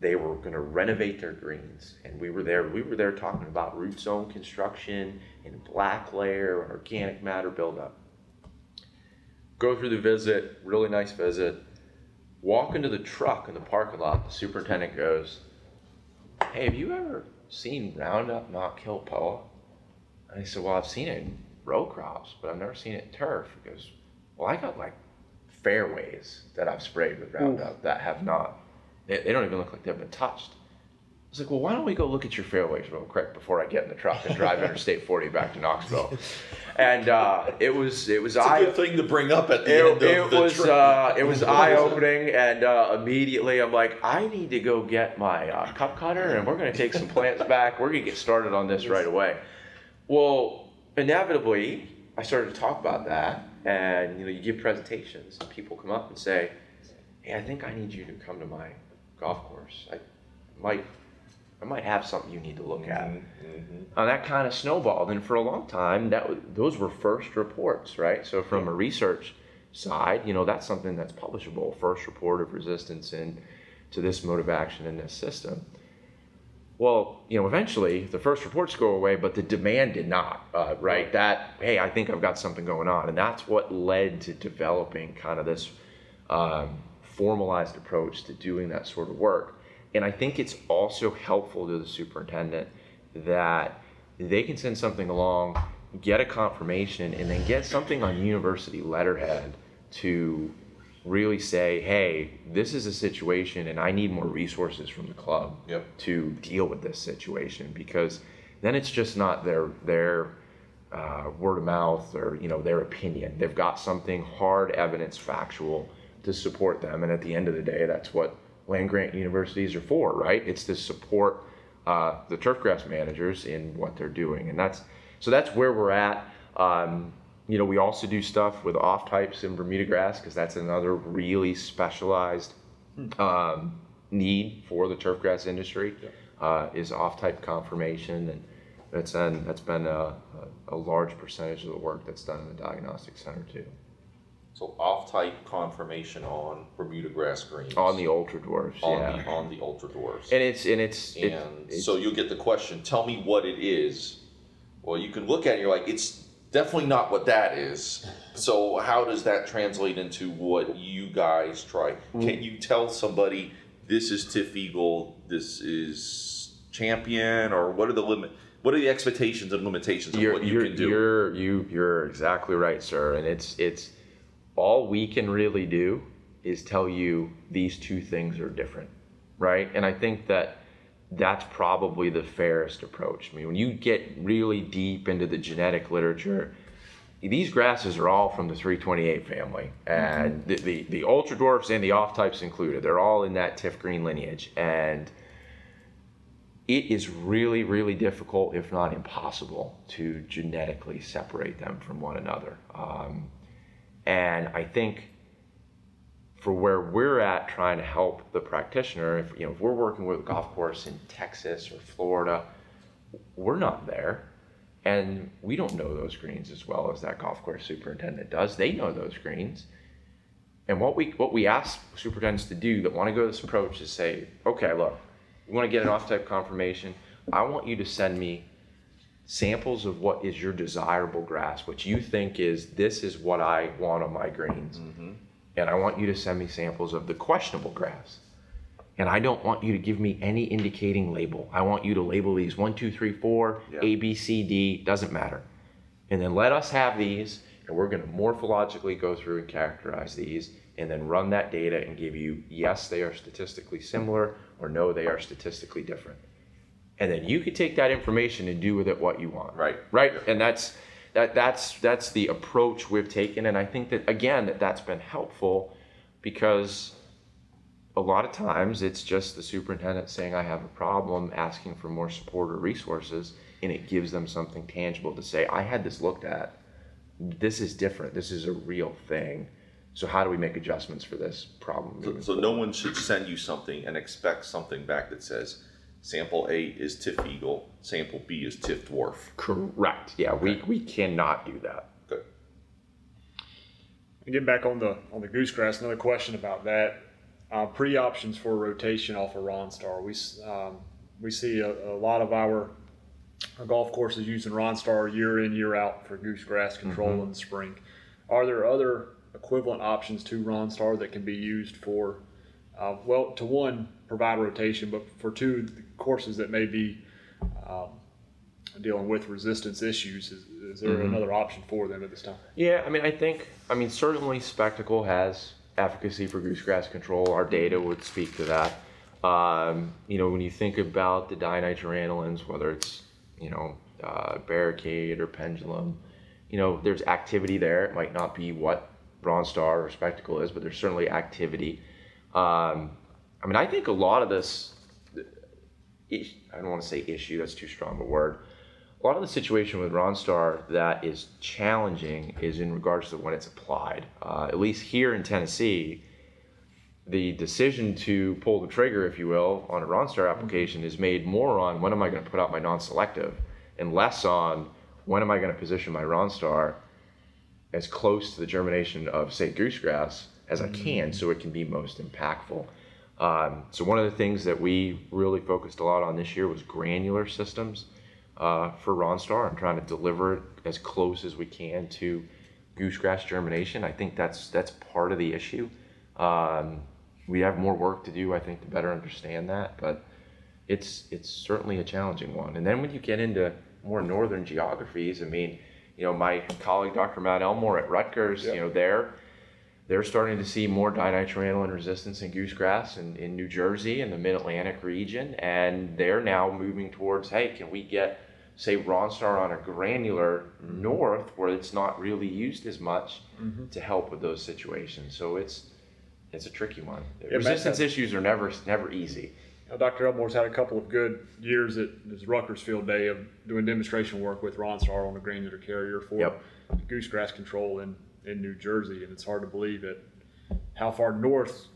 they were going to renovate their greens and we were there we were there talking about root zone construction and black layer and organic matter buildup go through the visit really nice visit walk into the truck in the parking lot the superintendent goes hey have you ever seen Roundup not kill POA? And he said, Well, I've seen it in row crops, but I've never seen it in turf. He goes, Well, I got like fairways that I've sprayed with Roundup that have not, they, they don't even look like they've been touched. I was like, well, why don't we go look at your fairways real quick before I get in the truck and drive Interstate 40 back to Knoxville? And uh, it was it was it's eye- a good thing to bring up at the it, end of it the was uh, it was eye opening, and uh, immediately I'm like, I need to go get my uh, cup cutter, and we're going to take some plants back. We're going to get started on this right away. Well, inevitably, I started to talk about that, and you know, you give presentations, and people come up and say, "Hey, I think I need you to come to my golf course. I might I might have something you need to look at. Mm-hmm. mm-hmm. Uh, that kind of snowballed, and for a long time, that those were first reports, right? So from a research side, you know, that's something that's publishable. First report of resistance in to this mode of action in this system. Well, you know, eventually the first reports go away, but the demand did not, uh, right? That hey, I think I've got something going on, and that's what led to developing kind of this um, formalized approach to doing that sort of work and I think it's also helpful to the superintendent that they can send something along, get a confirmation, and then get something on university letterhead to really say, hey, this is a situation and I need more resources from the club yep. to deal with this situation because then it's just not their their uh, word of mouth or you know their opinion. They've got something hard evidence factual to support them, and at the end of the day, that's what land grant universities are for, right? It's to support uh, the turfgrass managers in what they're doing, and that's so that's where we're at. Um, you know, we also do stuff with off types in Bermuda grass because that's another really specialized um, need for the turfgrass industry. Uh, is off type confirmation, and It's been that's been a, a, large percentage of the work that's done in the diagnostic center too. So off type conformation on Bermuda grass greens. On the ultra dwarfs, on yeah. The, on the ultra dwarfs. And it's and it's and it's, so you'll get the question, tell me what it is. Well, you can look at it, you're like, it's definitely not what that is. So how does that translate into what you guys try? Can you tell somebody this is TifEagle, this is champion, or what are the limit? What are the expectations and limitations of you're, what you can do? You're you you're exactly right, sir. And it's it's all we can really do is tell you these two things are different, right? And I think that that's probably the fairest approach. I mean, when you get really deep into the genetic literature, these grasses are all from the 328 family, and mm-hmm. the, the, the ultra dwarfs and the off types included. They're all in that TifGreen lineage, and it is really, really difficult, if not impossible, to genetically separate them from one another. Um, and I think for where we're at trying to help the practitioner, if you know if we're working with a golf course in Texas or Florida, we're not there. And we don't know those greens as well as that golf course superintendent does. They know those greens. And what we what we ask superintendents to do that want to go this approach is say, okay, look, you want to get an off-type confirmation. I want you to send me samples of what is your desirable grass, what you think is this is what I want on my greens. Mm-hmm and I want you to send me samples of the questionable grass. And I don't want you to give me any indicating label. I want you to label these one, two, three, four, yeah. A, B, C, D, doesn't matter. And then let us have these, and we're going to morphologically go through and characterize these, and then run that data and give you yes, they are statistically similar, or no, they are statistically different. And then you could take that information and do with it what you want. Right. Right. And that's that that's that's the approach we've taken, and I think that again that that's been helpful because a lot of times it's just the superintendent saying I have a problem, asking for more support or resources, and it gives them something tangible to say I had this looked at. This is different. This is a real thing. So how do we make adjustments for this problem? So, so no one should send you something and expect something back that says Sample A is TifEagle. Sample B is TifDwarf. Correct. Yeah, okay. we, we cannot do that. Good. And getting back on the on the goosegrass, another question about that. Uh, pre options for rotation off of Ronstar. We um, we see a, a, lot of our, our golf courses using Ronstar year in year out for goosegrass control mm-hmm. in the spring. Are there other equivalent options to Ronstar that can be used for? Uh, well, to one, provide rotation, but for two, courses that may be um, dealing with resistance issues, is, is there mm-hmm. another option for them at this time? Yeah, I mean, I think, I mean, certainly Specticle has efficacy for goosegrass control. Our data would speak to that. Um, you know, when you think about the dinitroanilines, whether it's, you know, uh, barricade or pendulum, you know, there's activity there. It might not be what Ronstar or Specticle is, but there's certainly activity. Um, I mean, I think a lot of this I don't want to say issue, that's too strong a word. A lot of the situation with Ronstar that is challenging is in regards to when it's applied. Uh, at least here in Tennessee, the decision to pull the trigger, if you will, on a Ronstar application is made more on when am I going to put out my non-selective, and less on when am I going to position my Ronstar as close to the germination of, say, goosegrass as I can, so it can be most impactful. Um, so one of the things that we really focused a lot on this year was granular systems uh, for Ronstar and trying to deliver it as close as we can to goosegrass germination. I think that's that's part of the issue. Um, we have more work to do, I think, to better understand that, but it's it's certainly a challenging one. And then when you get into more northern geographies, I mean, you know, my colleague Dr. Matt Elmore at Rutgers, yep. you know, there they're starting to see more dinitroaniline resistance in goosegrass in, in New Jersey and the Mid Atlantic region, and they're now moving towards hey, can we get say Ronstar on a granular north where it's not really used as much mm-hmm. to help with those situations. So it's it's a tricky one. Yeah, Resistance issues are never never easy. Now, Dr. Elmore's had a couple of good years at his Rutgers field day of doing demonstration work with Ronstar on a granular carrier for yep. goosegrass control in in New Jersey, and it's hard to believe that how far north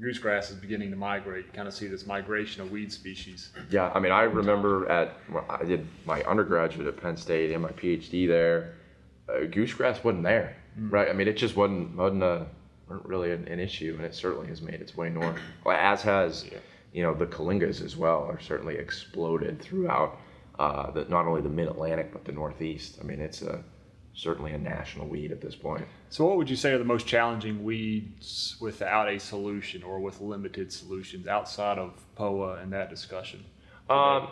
goosegrass is beginning to migrate. You kind of see this migration of weed species. Yeah, I mean, I remember at I did my undergraduate at Penn State and my PhD there. Uh, goosegrass wasn't there, mm. right? I mean, it just wasn't wasn't a weren't really an, an, issue, and it certainly has made its way north. Well, as has yeah. you know the Kyllingas as well are certainly exploded throughout uh, the, not only the Mid Atlantic but the Northeast. I mean, it's a certainly a national weed at this point. So, what would you say are the most challenging weeds without a solution or with limited solutions outside of POA and that discussion? Um,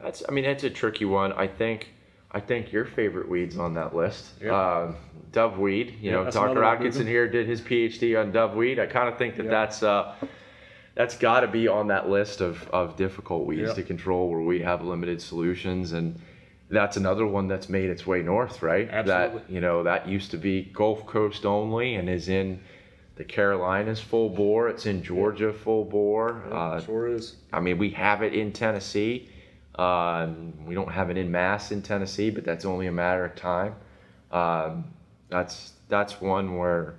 that's, I mean, that's a tricky one. I think, I think your favorite weeds on that list, yep. uh, doveweed. You know, Dr. Atkinson here did his PhD on dove weed. I kind of think that yep. that's. Uh, that's got to be on that list of, of difficult weeds yep. to control where we have limited solutions and that's another one that's made its way north, right? Absolutely. That you know that used to be Gulf Coast only, and is in the Carolinas full bore. It's in Georgia full bore. Yeah, uh, sure is. I mean, we have it in Tennessee. Um, we don't have it in mass in Tennessee, but that's only a matter of time. Um, that's that's one where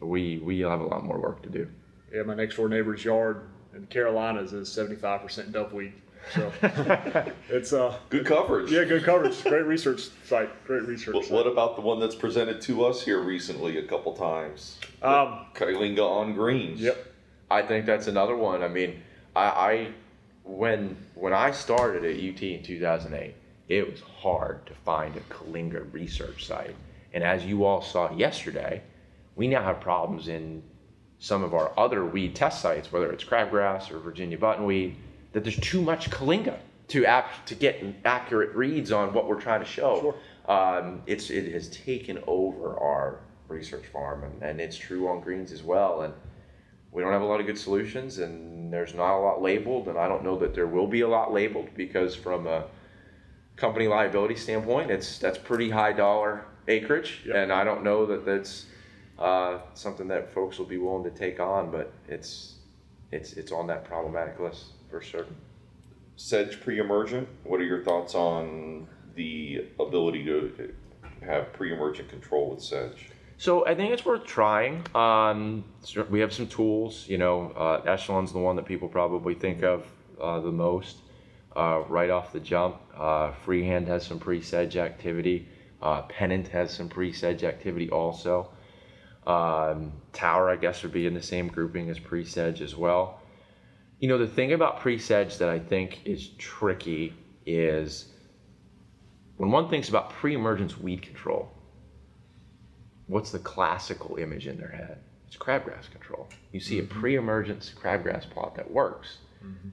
we we have a lot more work to do. Yeah, my next door neighbor's yard in the Carolinas is 75% doveweed. So it's uh, good coverage. Yeah, good coverage. Great research site. Great research. What, what, about the one that's presented to us here recently a couple times? Um, Kyllinga on greens. Yep. I think that's another one. I mean, I, I when when I started at UT in 2008, it was hard to find a Kyllinga research site. And as you all saw yesterday, we now have problems in some of our other weed test sites, whether it's crabgrass or Virginia buttonweed that there's too much Kyllinga to ap- to get accurate reads on what we're trying to show. Sure. Um, it's it has taken over our research farm, and, and it's true on greens as well. And we don't have a lot of good solutions, and there's not a lot labeled, and I don't know that there will be a lot labeled because from a company liability standpoint, it's that's pretty high dollar acreage, yep. and I don't know that that's uh, something that folks will be willing to take on, but it's it's it's on that problematic list for sure. Sedge pre-emergent. What are your thoughts on the ability to have pre-emergent control with sedge? So I think it's worth trying. Um, we have some tools. You know, uh, Echelon's the one that people probably think of uh, the most uh, right off the jump. Uh, Freehand has some pre-sedge activity. Uh, Pennant has some pre-sedge activity also. Um, Tower, I guess, would be in the same grouping as pre-sedge as well. You know, the thing about pre-sedge that I think is tricky is when one thinks about pre-emergence weed control, what's the classical image in their head? It's crabgrass control. You see mm-hmm. a pre-emergence crabgrass plot that works. Mm-hmm.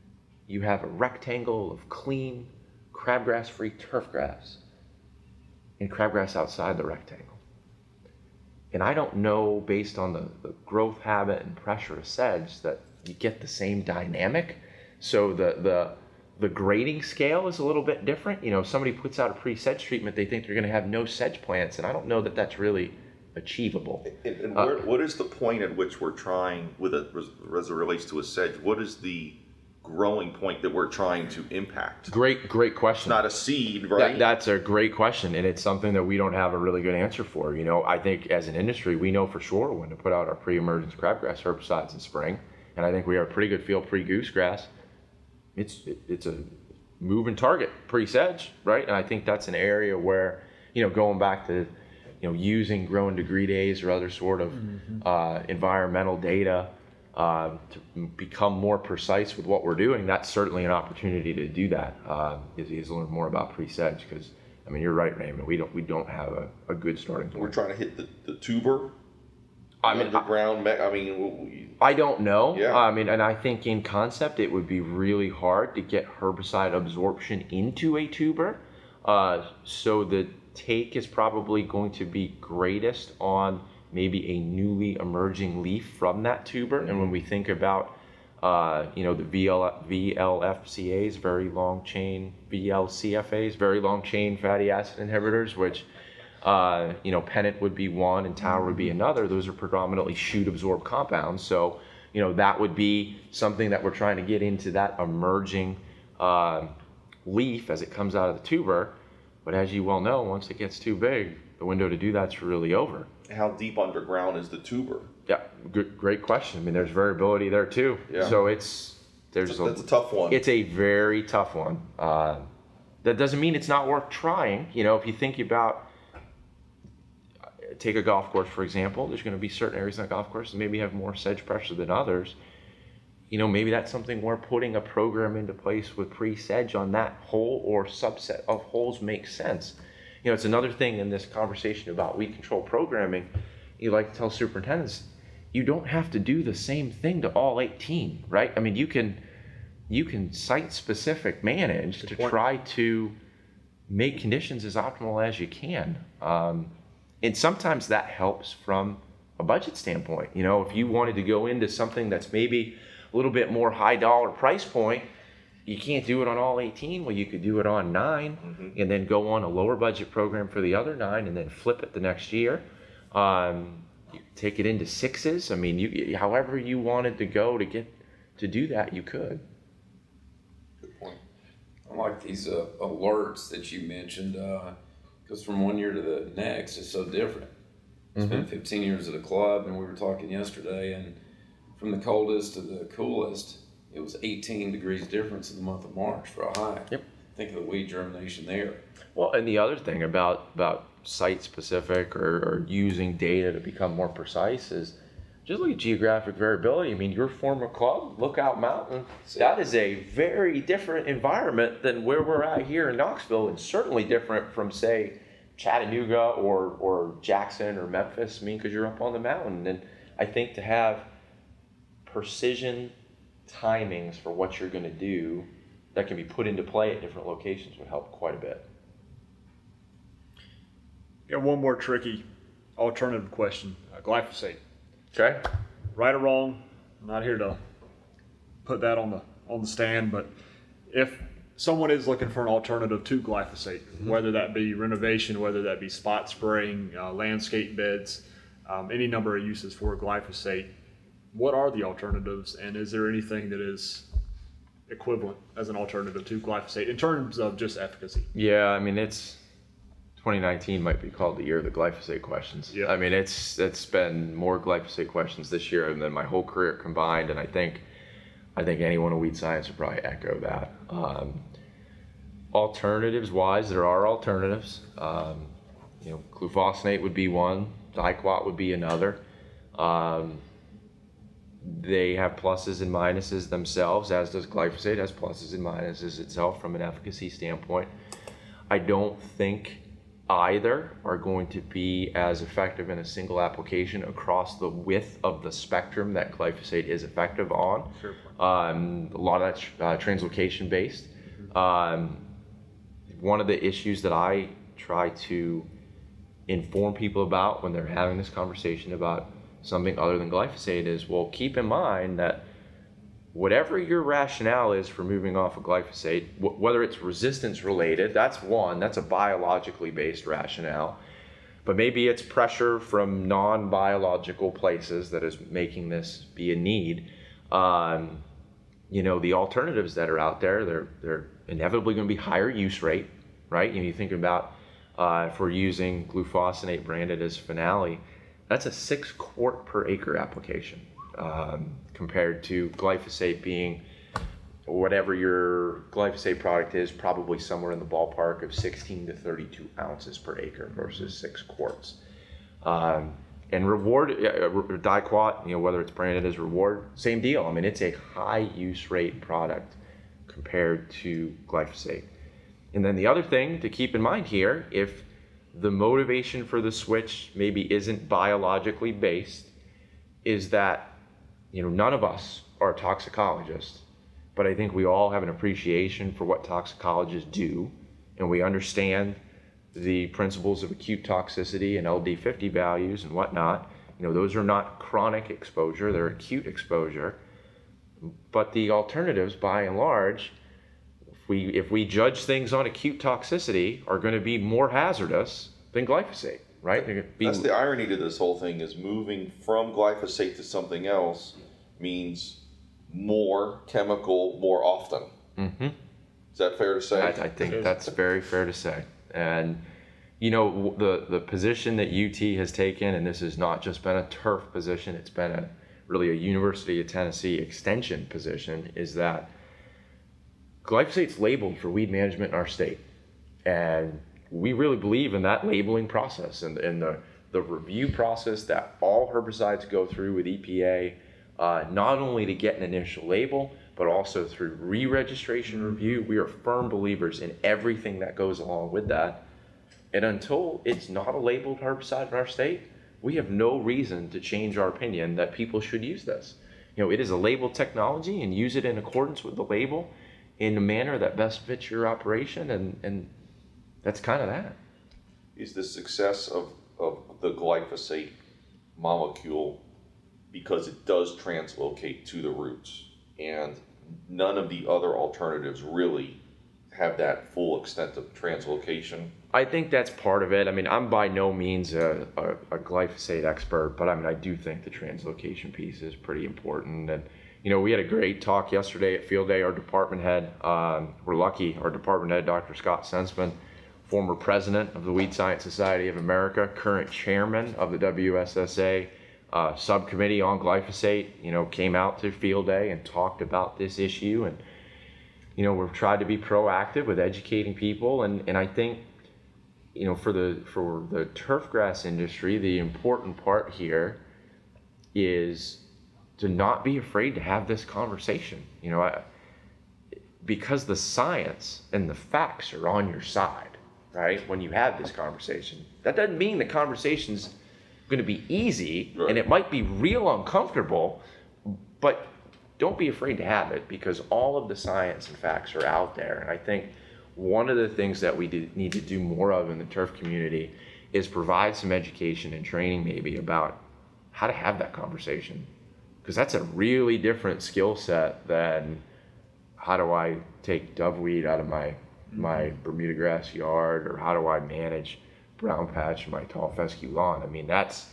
You have a rectangle of clean crabgrass-free turf grass and crabgrass outside the rectangle. And I don't know, based on the, the growth habit and pressure of sedge, that you get the same dynamic. So the the the grading scale is a little bit different. You know, if somebody puts out a pre-sedge treatment, they think they're going to have no sedge plants, and I don't know that that's really achievable. And, and where, uh, what is the point at which we're trying with it as it relates to a sedge? What is the growing point that we're trying to impact? Great, great question. It's not a seed, right? That, that's a great question, and it's something that we don't have a really good answer for. You know, I think as an industry, we know for sure when to put out our pre-emergence crabgrass herbicides in spring and I think we have a pretty good feel pre goosegrass. It's it, it's a moving target pre sedge, right? And I think that's an area where you know going back to you know using growing degree days or other sort of mm-hmm. uh, environmental data uh, to become more precise with what we're doing. That's certainly an opportunity to do that. Uh, is, is learn more about pre sedge because. I mean, you're right, Raymond. We don't we don't have a, a good starting point. We're trying to hit the, the tuber I mean, underground. I, I mean, I don't know. Yeah. I mean, and I think in concept it would be really hard to get herbicide absorption into a tuber. Uh, so the take is probably going to be greatest on maybe a newly emerging leaf from that tuber. Mm-hmm. And when we think about, uh, you know, the VL, VLFCAs, very long chain, VLCFAs, very long chain fatty acid inhibitors, which uh, you know, pennant would be one and tower would be another. Those are predominantly shoot absorbed compounds. So, you know, that would be something that we're trying to get into that emerging uh, leaf as it comes out of the tuber. But as you well know, once it gets too big, the window to do that's really over. How deep underground is the tuber? Yeah, good, great question. I mean, there's variability there too. Yeah. So it's there's that's a, that's a tough one. It's a very tough one. Uh, that doesn't mean it's not worth trying. You know, if you think about take a golf course for example, there's going to be certain areas on a golf course that maybe have more sedge pressure than others. You know, maybe that's something where putting a program into place with pre-sedge on that hole or subset of holes makes sense. You know, it's another thing in this conversation about weed control programming. You like to tell superintendents, you don't have to do the same thing to all 18, right? I mean, you can you can site specific manage Good to point. try to make conditions as optimal as you can. Um, and sometimes that helps from a budget standpoint. You know, if you wanted to go into something that's maybe a little bit more high dollar price point, you can't do it on all 18. Well, you could do it on 9 mm-hmm. and then go on a lower budget program for the other nine and then flip it the next year. Um, take it into sixes. I mean, you, however you wanted to go to get to do that, you could. Good point. I like these uh, alerts that you mentioned because from one year to the next, it's so different. It's mm-hmm. been 15 years at a club, and we were talking yesterday, and from the coldest to the coolest, it was 18 degrees difference in the month of March for a high. Yep. Think of the weed germination there. Well, and the other thing about about site specific or, or using data to become more precise is just look at geographic variability. I mean, your former club, Lookout Mountain, that is a very different environment than where we're at here in Knoxville, and certainly different from, say, Chattanooga or, or Jackson or Memphis. I mean, because you're up on the mountain. And I think to have precision timings for what you're going to do that can be put into play at different locations would help quite a bit. Got one more tricky alternative question uh, glyphosate. Okay. Right or wrong, I'm not here to put that on the on the stand, but if someone is looking for an alternative to glyphosate, mm-hmm. whether that be renovation, whether that be spot spraying, uh, landscape beds, um, any number of uses for glyphosate, what are the alternatives, and is there anything that is equivalent as an alternative to glyphosate in terms of just efficacy? Yeah, I mean it's 2019 might be called the year of the glyphosate questions. Yeah. I mean, it's it's been more glyphosate questions this year than my whole career combined, and I think I think anyone in weed science would probably echo that. Um, alternatives wise, there are alternatives. Um, you know, glufosinate would be one. Diquat would be another. Um, they have pluses and minuses themselves, as does glyphosate has pluses and minuses itself from an efficacy standpoint. I don't think either are going to be as effective in a single application across the width of the spectrum that glyphosate is effective on. Sure. Um, a lot of that's uh, translocation based. Mm-hmm. Um, one of the issues that I try to inform people about when they're having this conversation about something other than glyphosate is well, keep in mind that whatever your rationale is for moving off of glyphosate, whether it's resistance related, that's one, that's a biologically based rationale. But maybe it's pressure from non biological places that is making this be a need. Um, you know, the alternatives that are out there, they're, they're inevitably going to be higher use rate, right? You know, you think about uh, if we're using glufosinate branded as Finale, that's a six quart per acre application um, compared to glyphosate being whatever your glyphosate product is, probably somewhere in the ballpark of 16 to 32 ounces per acre versus six quarts. Um, and reward uh, diquat, you know, whether it's branded as reward, same deal. I mean, it's a high use rate product compared to glyphosate. And then the other thing to keep in mind here, if the motivation for the switch maybe isn't biologically based, is that you know, none of us are toxicologists, but I think we all have an appreciation for what toxicologists do, and we understand the principles of acute toxicity and LD50 values and whatnot. You know, those are not chronic exposure, they're acute exposure. But the alternatives, by and large, if we, if we judge things on acute toxicity, are going to be more hazardous than glyphosate, right? That's the irony to this whole thing is moving from glyphosate to something else means more chemical more often. Mm-hmm. Is that fair to say? I, I think that's very fair to say. And you know the the position that UT has taken, and this has not just been a turf position; it's been a really a University of Tennessee extension position. Is that glyphosate's labeled for weed management in our state, and we really believe in that labeling process and, and the the review process that all herbicides go through with EPA, uh, not only to get an initial label, but also through re registration review. We are firm believers in everything that goes along with that. And until it's not a labeled herbicide in our state, we have no reason to change our opinion that people should use this. You know, it is a labeled technology and use it in accordance with the label in a manner that best fits your operation, and, and that's kind of that. Is the success of, of the glyphosate molecule because it does translocate to the roots? and none of the other alternatives really have that full extent of translocation. I think that's part of it. I mean, I'm by no means a, a, a, glyphosate expert, but I mean, I do think the translocation piece is pretty important. And, you know, we had a great talk yesterday at Field Day. Our department head, um, we're lucky, our department head, Dr. Scott Senseman, former president of the Weed Science Society of America, current chairman of the WSSA, uh, subcommittee on glyphosate, you know, came out to field day and talked about this issue. And, you know, we've tried to be proactive with educating people. And, and I think, you know, for the, for the turf grass industry, the important part here is to not be afraid to have this conversation. You know, I, because the science and the facts are on your side, right? When you have this conversation, that doesn't mean the conversation's going to be easy right. and it might be real uncomfortable, but don't be afraid to have it because all of the science and facts are out there. And I think one of the things that we do, need to do more of in the turf community is provide some education and training maybe about how to have that conversation because that's a really different skill set than how do I take doveweed out of my my Bermuda grass yard or how do I manage brown patch my tall fescue lawn. I mean, that's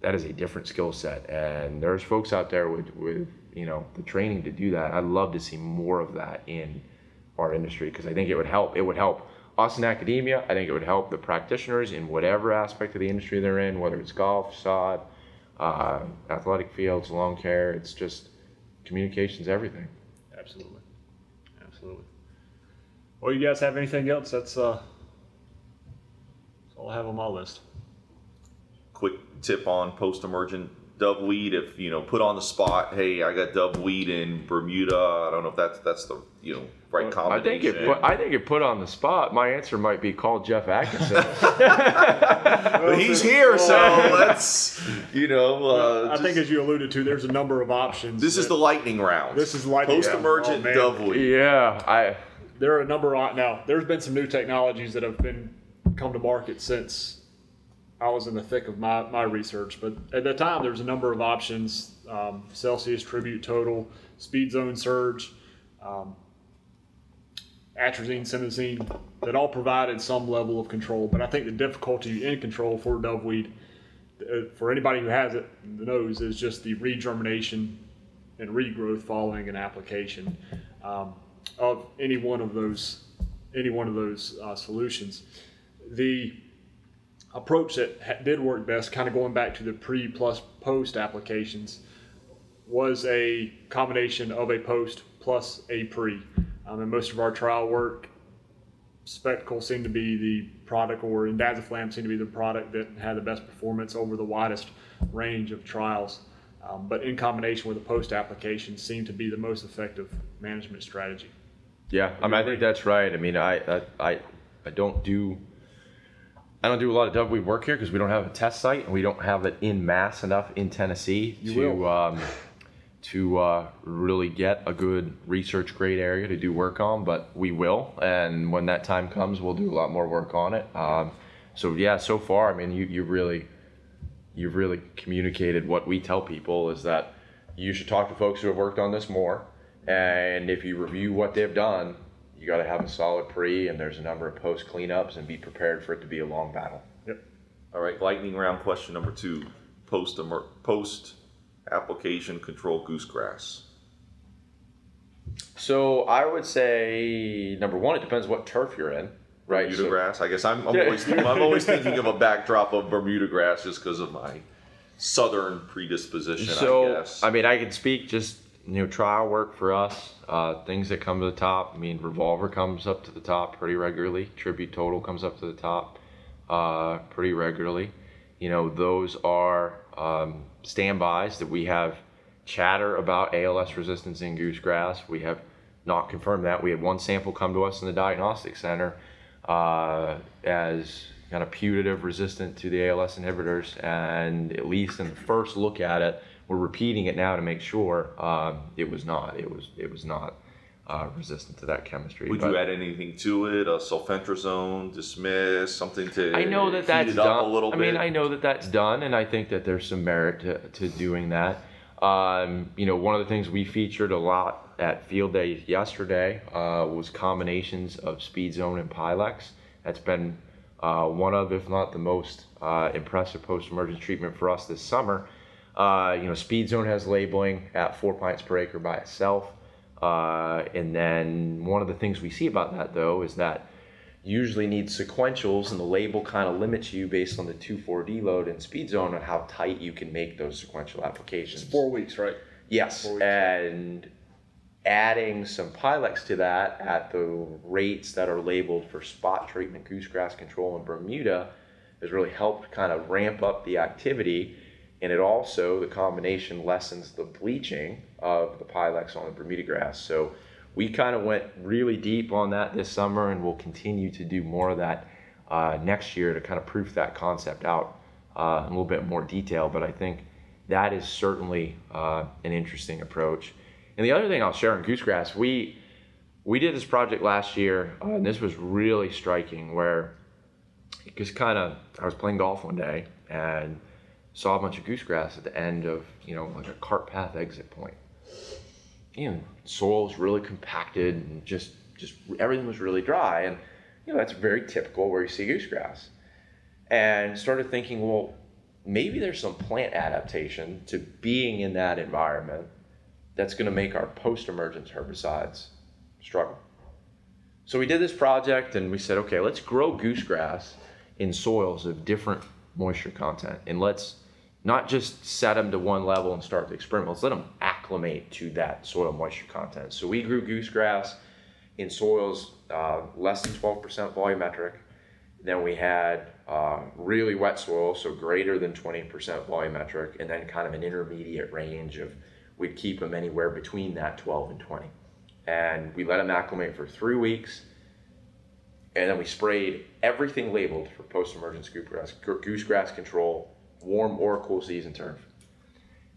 that is a different skill set, and there's folks out there with with you know the training to do that. I'd love to see more of that in our industry because I think it would help. It would help us in academia. I think it would help the practitioners in whatever aspect of the industry they're in, whether it's golf, sod, uh, athletic fields, lawn care. It's just communication's everything. Absolutely, absolutely. Well, you guys have anything else that's uh, I'll have on my list. Quick tip on post-emergent dove weed. If you know, put on the spot. Hey, I got dove weed in Bermuda. I don't know if that's that's the you know right combination. I think it. Put, I think it put on the spot. My answer might be call Jeff Atkinson. but he's here, so let's you know. Uh, I just, think as you alluded to, there's a number of options. This is the lightning round. This is lightning post-emergent oh, dove weed. Yeah, I. There are a number of now. There's been some new technologies that have been come to market since I was in the thick of my, my research. But at the time, there was a number of options um, Celsius, Tribute Total, Speed Zone Surge, um, atrazine, simazine, that all provided some level of control. But I think the difficulty in control for doveweed, uh, for anybody who has it, knows, is just the regermination and regrowth following an application um, of any one of those any one of those uh, solutions the approach that did work best, kind of going back to the pre plus post applications, was a combination of a post plus a pre. Um, and most of our trial work, Specticle seemed to be the product, or Indaziflam seemed to be the product that had the best performance over the widest range of trials. Um, but in combination with the post application, seemed to be the most effective management strategy. Yeah, I mean, I think that's right. I mean, I I, I don't do I don't do a lot of doveweed work here because we don't have a test site and we don't have it in mass enough in Tennessee you to um, to uh, really get a good research grade area to do work on. But we will, and when that time comes, we'll do a lot more work on it. Um, so yeah, so far, I mean, you you really you've really communicated what we tell people is that you should talk to folks who have worked on this more, and if you review what they've done, you got to have a solid pre, and there's a number of post cleanups, and be prepared for it to be a long battle. Yep. All right, lightning round question number two: post post application control goosegrass. So I would say number one, it depends what turf you're in. right? Bermuda so, grass. I guess I'm, I'm always I'm always thinking of a backdrop of Bermuda grass just because of my southern predisposition. So I, guess. I mean, I can speak just you know trial work for us. Uh, things that come to the top. I mean, revolver comes up to the top pretty regularly. Tribute total comes up to the top uh, pretty regularly. You know, those are um, standbys that we have chatter about ALS resistance in goosegrass. We have not confirmed that. We had one sample come to us in the diagnostic center uh, as kind of putative resistant to the ALS inhibitors, and at least in the first look at it, we're repeating it now to make sure um, it was not. It was it was not uh, resistant to that chemistry. Would but, you add anything to it? A sulfentrazone, dismiss, something to I know that that's done. a little I bit? mean, I know that that's done, and I think that there's some merit to, to doing that. Um, you know, one of the things we featured a lot at Field Day yesterday uh, was combinations of Speed Zone and Pylex. That's been uh, one of, if not the most uh, impressive post-emergence treatment for us this summer. Uh, you know, Speed Zone has labeling at four pints per acre by itself. Uh, and then one of the things we see about that though is that you usually need sequentials and the label kind of limits you based on the 2,4-D load and speed zone and how tight you can make those sequential applications. It's four weeks, right? Yes, weeks, and right? adding some Pylex to that at the rates that are labeled for spot treatment, goosegrass control in Bermuda has really helped kind of ramp up the activity and it also the combination lessens the bleaching of the Pylex on the Bermuda grass. So we kind of went really deep on that this summer, and we'll continue to do more of that uh, next year to kind of proof that concept out uh, in a little bit more detail. But I think that is certainly uh, an interesting approach. And the other thing I'll share on goosegrass, we we did this project last year, uh, and this was really striking. Where it just kind of I was playing golf one day and saw a bunch of goosegrass at the end of you know like a cart path exit point. You know, soil is really compacted and just just everything was really dry, and you know that's very typical where you see goosegrass. And started thinking, well, maybe there's some plant adaptation to being in that environment that's going to make our post-emergence herbicides struggle. So we did this project and we said, okay, let's grow goosegrass in soils of different moisture content and let's not just set them to one level and start the experiment. Let's let them acclimate to that soil moisture content. So we grew goosegrass in soils uh, less than 12% volumetric. Then we had uh, really wet soil, so greater than 20% volumetric, and then kind of an intermediate range of we'd keep them anywhere between that 12 and 20. And we let them acclimate for three weeks, and then we sprayed everything labeled for post-emergence goosegrass, goosegrass control warm or cool season turf.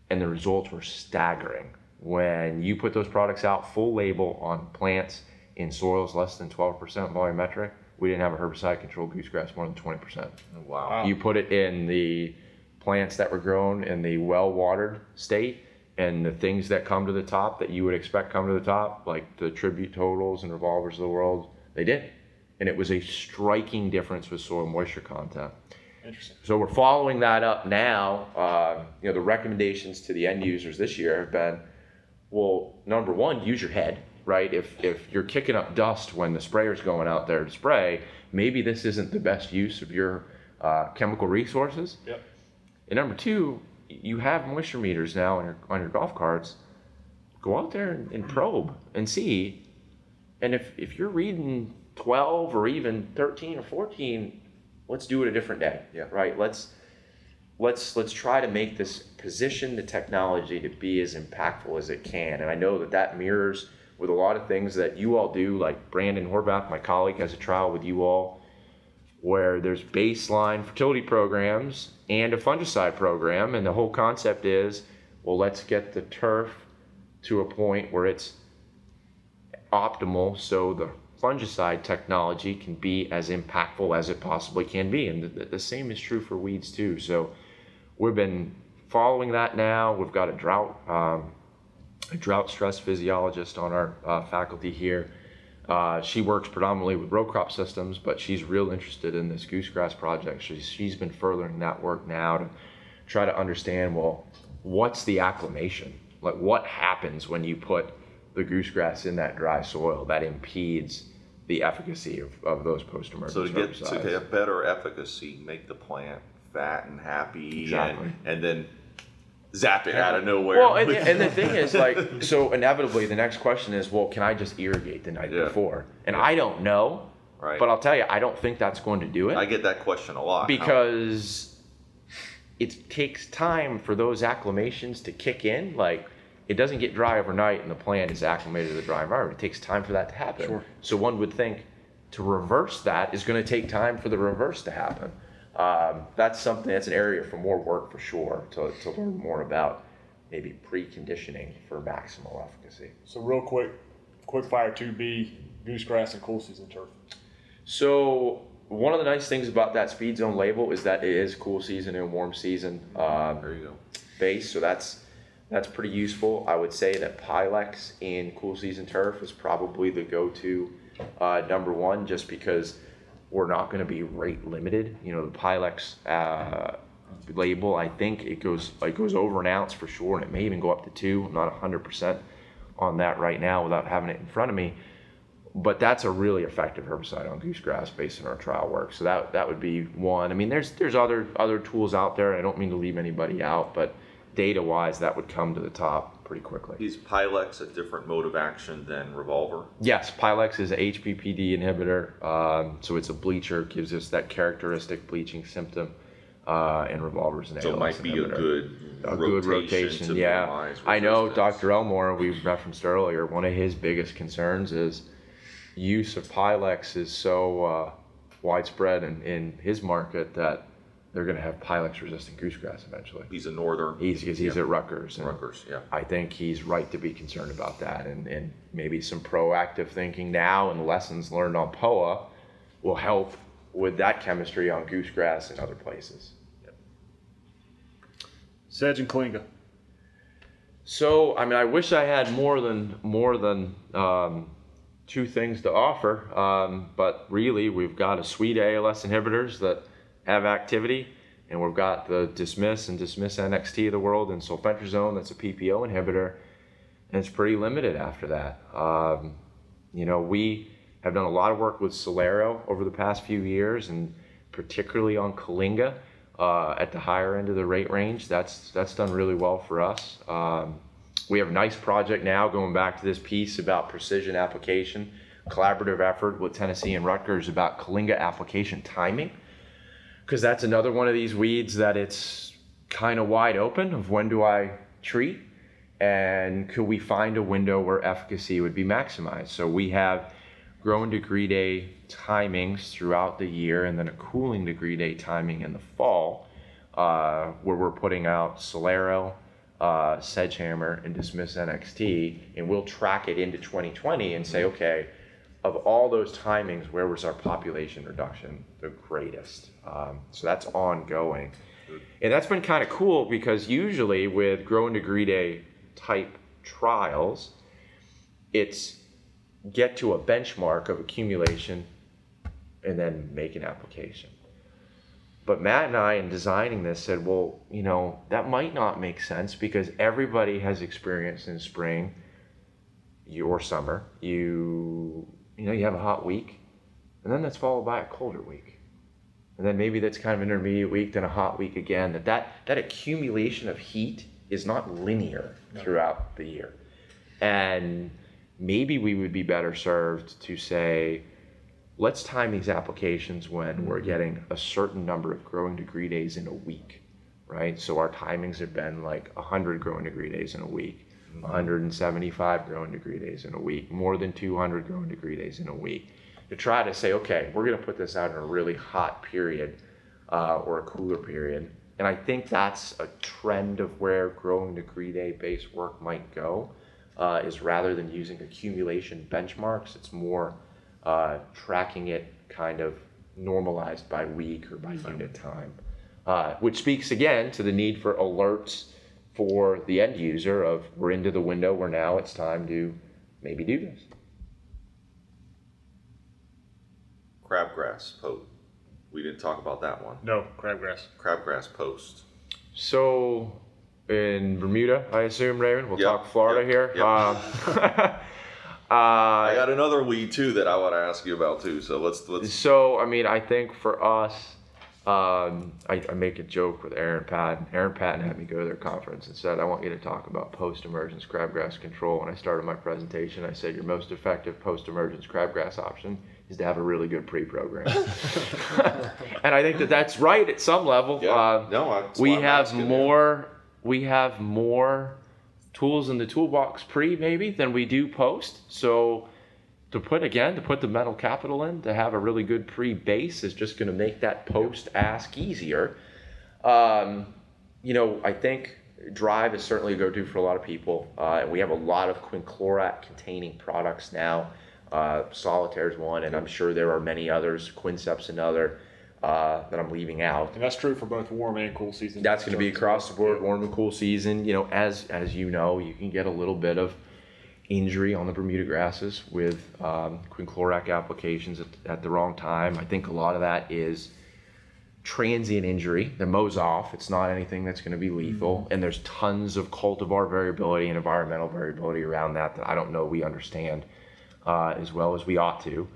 And the results were staggering. When you put those products out full label on plants in soils less than 12% volumetric, we didn't have a herbicide controlled goosegrass more than 20%. Wow. You put it in the plants that were grown in the well watered state, and the things that come to the top that you would expect come to the top, like the tribute totals and revolvers of the world, they did. And it was a striking difference with soil moisture content. Interesting. So we're following that up now. Uh, you know, the recommendations to the end users this year have been, well, number one, use your head, right? If if you're kicking up dust when the sprayer's going out there to spray, maybe this isn't the best use of your uh, chemical resources. Yep. And number two, you have moisture meters now on your on your golf carts. Go out there and, and probe and see. And if if you're reading 12 or even 13 or 14 let's do it a different day. Yeah. Right. Let's let's let's try to make this position the technology to be as impactful as it can. And I know that that mirrors with a lot of things that you all do. Like Brandon Horvath, my colleague, has a trial with you all where there's baseline fertility programs and a fungicide program, and the whole concept is, well, let's get the turf to a point where it's optimal so the fungicide technology can be as impactful as it possibly can be. And the, the, same is true for weeds too. So we've been following that now. We've got a drought, um, a drought stress physiologist on our uh, faculty here. Uh, she works predominantly with row crop systems, but she's real interested in this goosegrass project. She's, she's been furthering that work now to try to understand, well, what's the acclimation? Like what happens when you put the goosegrass in that dry soil that impedes the efficacy of, of those post emergence. So to get to get better efficacy, make the plant fat and happy, exactly. and, and then zap it out of nowhere. Well, and, and, the thing is, like, so inevitably, the next question is, well, can I just irrigate the night yeah. before? And yeah. I don't know. Right. But I'll tell you, I don't think that's going to do it. I get that question a lot. Because it takes time for those acclimations to kick in. Like, it doesn't get dry overnight and the plant is acclimated to the dry environment. It takes time for that to happen. Sure. So one would think to reverse that is going to take time for the reverse to happen. Um, that's something that's an area for more work for sure to, to learn more about maybe preconditioning for maximal efficacy. So real quick, quick fire 2B, goosegrass and cool season turf. So one of the nice things about that speed zone label is that it is cool season and warm season um, there you go. base. So that's that's pretty useful. I would say that Pylex in cool season turf is probably the go-to uh, number one, just because we're not going to be rate limited. You know, the Pylex uh, label, I think it goes it goes over an ounce for sure, and it may even go up to two. I'm not 100% on that right now without having it in front of me. But that's a really effective herbicide on goosegrass based on our trial work. So that that would be one. I mean, there's there's other other tools out there. I don't mean to leave anybody out, but data wise, that would come to the top pretty quickly. Is Pylex a different mode of action than Revolver? Yes, Pylex is a HPPD inhibitor, um, so it's a bleacher, gives us that characteristic bleaching symptom, uh, and Revolver's an So it might be inhibitor. a good a good rotation. yeah, I know Dr. Elmore we referenced earlier. One of his biggest concerns is use of Pylex is so uh, widespread in, in his market that they're going to have Pylex resistant goosegrass eventually. He's a northern. He's he's, he's at Rutgers. Rutgers, yeah. I think he's right to be concerned about that, and and maybe some proactive thinking now and lessons learned on POA will help with that chemistry on goosegrass and other places. Yep. Sedge and Kyllinga. So I mean, I wish I had more than more than. Um, two things to offer, um, but really we've got a suite of ALS inhibitors that have activity. And we've got the Dismiss and Dismiss NXT of the world and sulfentrazone, that's a PPO inhibitor. And it's pretty limited after that. Um, you know, we have done a lot of work with Celero over the past few years, and particularly on Kyllinga uh, at the higher end of the rate range. That's that's done really well for us. Um, we have a nice project now going back to this piece about precision application, collaborative effort with Tennessee and Rutgers about Kyllinga application timing because that's another one of these weeds that it's kind of wide open of when do I treat and could we find a window where efficacy would be maximized. So we have growing degree day timings throughout the year and then a cooling degree day timing in the fall uh, where we're putting out Celero, uh, Sedgehammer, and Dismiss NXT, and we'll track it into 2020 and say, okay, of all those timings, where was our population reduction the greatest? Um, so that's ongoing. And that's been kind of cool because usually with growing degree day type trials, it's get to a benchmark of accumulation and then make an application. But Matt and I, in designing this, said, well, you know, that might not make sense because everybody has experience in spring or summer. You you know, you have a hot week, and then that's followed by a colder week. And then maybe that's kind of an intermediate week, then a hot week again. That that, that accumulation of heat is not linear no. throughout the year. And maybe we would be better served to say, let's time these applications when mm-hmm. we're getting a certain number of growing degree days in a week, right? So our timings have been like 100 growing degree days in a week. 175 growing degree days in a week, more than 200 growing degree days in a week, to try to say, okay, we're going to put this out in a really hot period uh, or a cooler period. And I think that's a trend of where growing degree day based work might go, uh, is rather than using accumulation benchmarks, it's more uh, tracking it kind of normalized by week or by unit time. Uh, which speaks again to the need for alerts for the end user of we're into the window where now it's time to maybe do this. Crabgrass post. We didn't talk about that one. No, crabgrass. Crabgrass post. So in Bermuda, I assume, Raven. We'll yep. talk Florida yep. here. Yep. Um, Uh, I got another weed too that I want to ask you about too. So let's let's. So I mean, I think for us, um, I, I, make a joke with Aaron Patton. Aaron Patton had me go to their conference and said, "I want you to talk about post-emergence crabgrass control." When I started my presentation, I said, "Your most effective post-emergence crabgrass option is to have a really good pre-program." and I think that that's right at some level. Yeah. Uh, no, we have more. We have more tools in the toolbox pre maybe than we do post. So to put again to put the mental capital in to have a really good pre base is just going to make that post ask easier. Um, you know, I think Drive is certainly a go-to for a lot of people. Uh, we have a lot of quinclorac containing products now. Uh, Solitare is one, and I'm sure there are many others. Quincept's another uh, that I'm leaving out. And that's true for both warm and cool season. That's going to be across the board, warm and cool season. You know, as as you know, you can get a little bit of injury on the Bermuda grasses with um, quinclorac applications at, at the wrong time. I think a lot of that is transient injury that mows off. It's not anything that's going to be lethal. Mm-hmm. And there's tons of cultivar variability and environmental variability around that that I don't know we understand uh, as well as we ought to.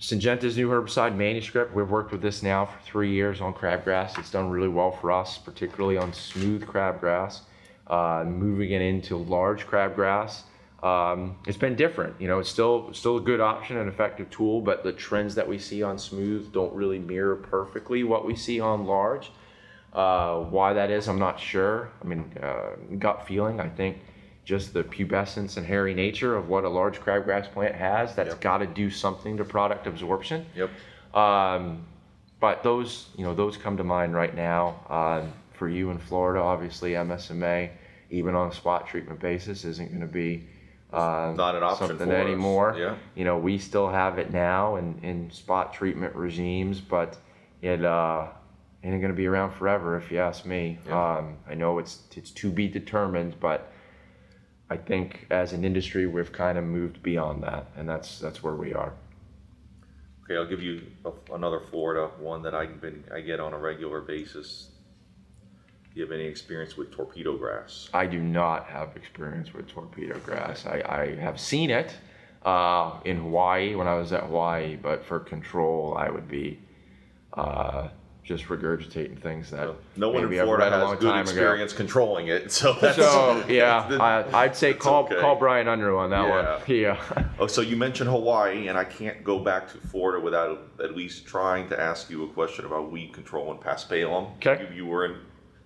Syngenta's new herbicide manuscript, we've worked with this now for three years on crabgrass. It's done really well for us, particularly on smooth crabgrass. Uh, moving it into large crabgrass, um, it's been different. You know, it's still still a good option, an effective tool, but the trends that we see on smooth don't really mirror perfectly what we see on large. Uh, why that is, I'm not sure. I mean, uh, gut feeling, I think just the pubescence and hairy nature of what a large crabgrass plant has. That's yep. got to do something to product absorption. Yep. Um, but those, you know, those come to mind right now. Uh, for you in Florida, obviously MSMA, even on a spot treatment basis, isn't going to be uh, not an option something anymore. Yeah. You know, we still have it now in, in spot treatment regimes, but it uh, ain't going to be around forever, if you ask me. Yeah. Um, I know it's it's to be determined, but I think as an industry we've kind of moved beyond that, and that's that's where we are. Okay, I'll give you a, another Florida one that I been I get on a regular basis. Do you have any experience with torpedo grass? I do not have experience with torpedo grass. I, I have seen it uh, in Hawaii when I was at Hawaii, but for control, I would be uh, just regurgitating things that so no one in Florida has good experience ago. controlling it. So that's, so yeah, the, I, would say call okay. call Bryan Unruh on that yeah. one. Yeah. oh, so you mentioned Hawaii, and I can't go back to Florida without at least trying to ask you a question about weed control in Paspalum. Okay. You, you were in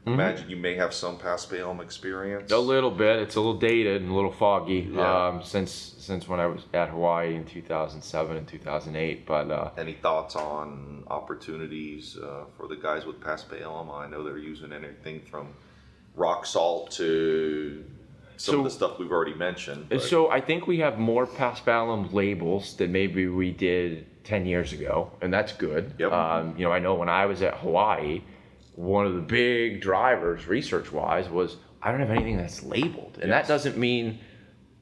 Mm-hmm. Imagine you may have some past Paspalum experience. A little bit. It's a little dated and a little foggy yeah. um, since since when I was at Hawaii in 2007 and 2008. But uh, any thoughts on opportunities uh, for the guys with past Paspalum? I know they're using anything from rock salt to some so, of the stuff we've already mentioned. But. So I think we have more Paspalum labels than maybe we did 10 years ago, and that's good. Yep. Um, you know, I know when I was at Hawaii one of the big drivers research wise was I don't have anything that's labeled. And yes. that doesn't mean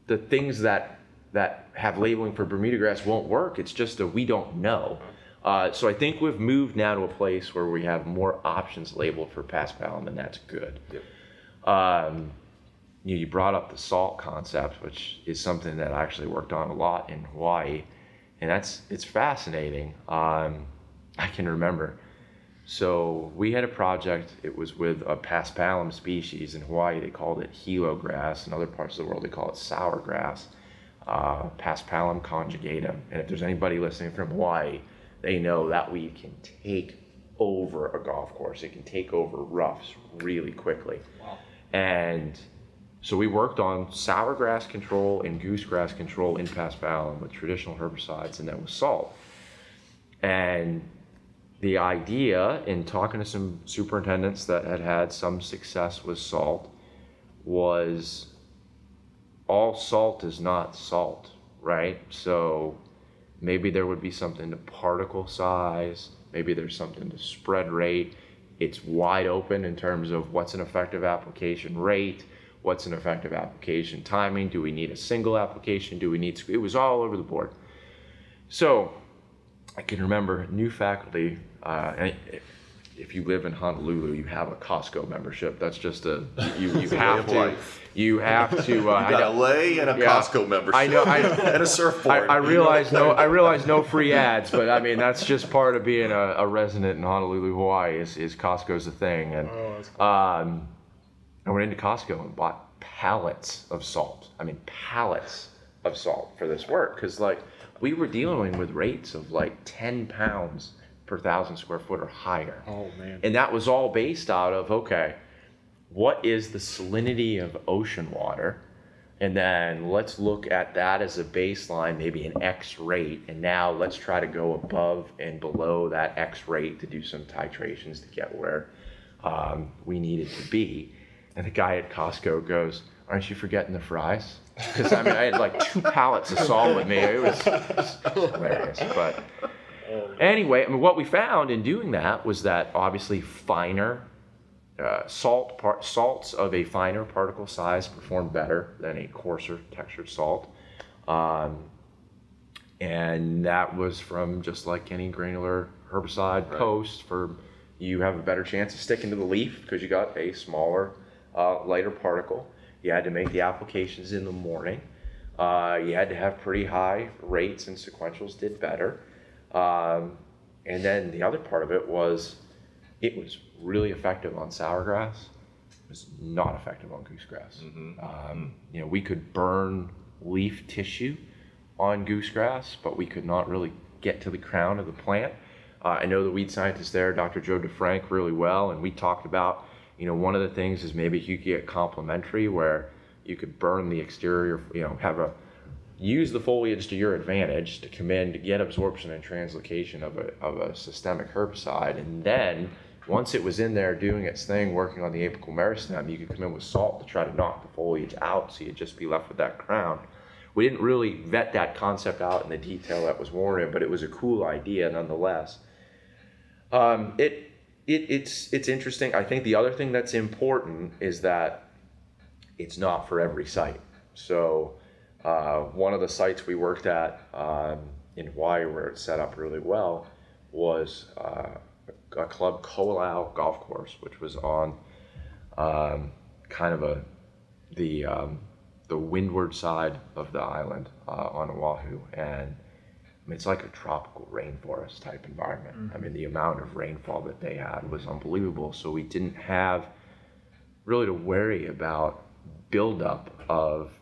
the things that that have labeling for Bermuda grass won't work. It's just that we don't know. Uh, so I think we've moved now to a place where we have more options labeled for paspalum, and that's good. Yep. Um, you, you brought up the salt concept, which is something that I actually worked on a lot in Hawaii, and that's it's fascinating. Um, I can remember so we had a project. It was with a paspalum species in Hawaii. They called it hilo grass. In other parts of the world, they call it sour grass. Uh, paspalum conjugatum. And if there's anybody listening from Hawaii, they know that weed can take over a golf course. It can take over roughs really quickly. Wow. And so we worked on sour grass control and goosegrass control in paspalum with traditional herbicides and then with salt. And the idea in talking to some superintendents that had had some success with salt was all salt is not salt, right? So maybe there would be something to particle size, maybe there's something to spread rate. It's wide open in terms of what's an effective application rate, what's an effective application timing, do we need a single application, do we need, it was all over the board. So I can remember new faculty uh, if you live in Honolulu, you have a Costco membership. That's just a you, you have to life. you have to. Uh, you got a lei and a yeah, Costco membership. I know. I, and a surfboard. I, I realize no. I realize no free ads, but I mean that's just part of being a, a resident in Honolulu, Hawaii. Is, is Costco's a thing, and oh, cool. um, I went into Costco and bought pallets of salt. I mean pallets of salt for this work because like we were dealing with rates of like ten pounds per thousand square foot or higher. Oh man. And that was all based out of okay, what is the salinity of ocean water? And then let's look at that as a baseline, maybe an X rate. And now let's try to go above and below that X rate to do some titrations to get where um, we needed to be. And the guy at Costco goes, Aren't you forgetting the fries? Because I mean, I had like two pallets of salt with me. It was, hilarious. But Anyway, I mean, what we found in doing that was that obviously finer uh, salt par- salts of a finer particle size perform better than a coarser textured salt. Um, and that was from just like any granular herbicide right. post for you have a better chance of sticking to the leaf because you got a smaller, uh, lighter particle. You had to make the applications in the morning. Uh, you had to have pretty high rates and sequentials did better. Um, and then the other part of it was it was really effective on sourgrass. It was not effective on goosegrass. Mm-hmm. Um, you know, we could burn leaf tissue on goosegrass, but we could not really get to the crown of the plant. Uh, I know the weed scientist there, Dr. Joe DeFrank, really well, and we talked about, you know, one of the things is maybe you could get complementary where you could burn the exterior, you know, have a use the foliage to your advantage to come in to get absorption and translocation of a, of a systemic herbicide. And then once it was in there doing its thing, working on the apical meristem, you could come in with salt to try to knock the foliage out so you'd just be left with that crown. We didn't really vet that concept out in the detail that was warranted, but it was a cool idea nonetheless. Um, it, it, it's, it's interesting. I think the other thing that's important is that it's not for every site. So uh, one of the sites we worked at um, in Hawaii, where it's set up really well, was uh, a club Ko'olau golf course, which was on um, kind of a the um, the windward side of the island uh, on Oahu, and I mean, it's like a tropical rainforest type environment. Mm-hmm. I mean, the amount of rainfall that they had was unbelievable. So we didn't have really to worry about buildup of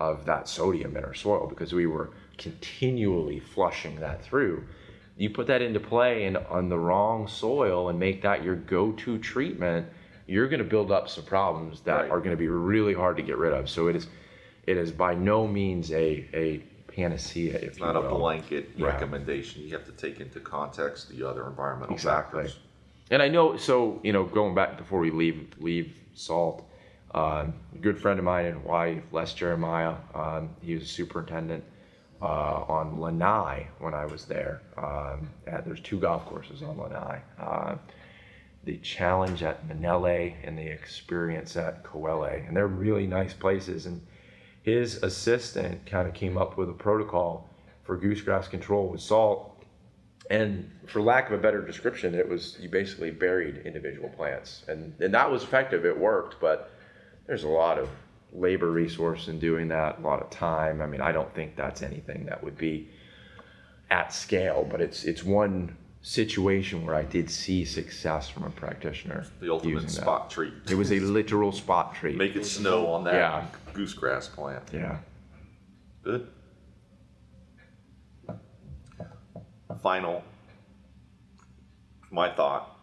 of that sodium in our soil because we were continually flushing that through. You put that into play and on the wrong soil and make that your go-to treatment, you're going to build up some problems that right. are going to be really hard to get rid of. So it is, it is by no means a a panacea. If it's not a blanket yeah. recommendation. You have to take into context the other environmental exactly. factors. And I know, so you know, going back before we leave leave salt, um, a good friend of mine in Hawaii, Les Jeremiah, um, he was a superintendent uh, on Lanai when I was there. Um, there's two golf courses on Lanai. Uh, the challenge at Manele and the experience at Ko'ele. And they're really nice places. And his assistant kind of came up with a protocol for goosegrass control with salt. And for lack of a better description, it was you basically buried individual plants. And, and that was effective, it worked, but there's a lot of labor resource in doing that, a lot of time. I mean, I don't think that's anything that would be at scale, but it's it's one situation where I did see success from a practitioner. The ultimate spot treat. It was a literal spot treat. Make it snow on that yeah. Goosegrass plant. Yeah. Good. Final. My thought.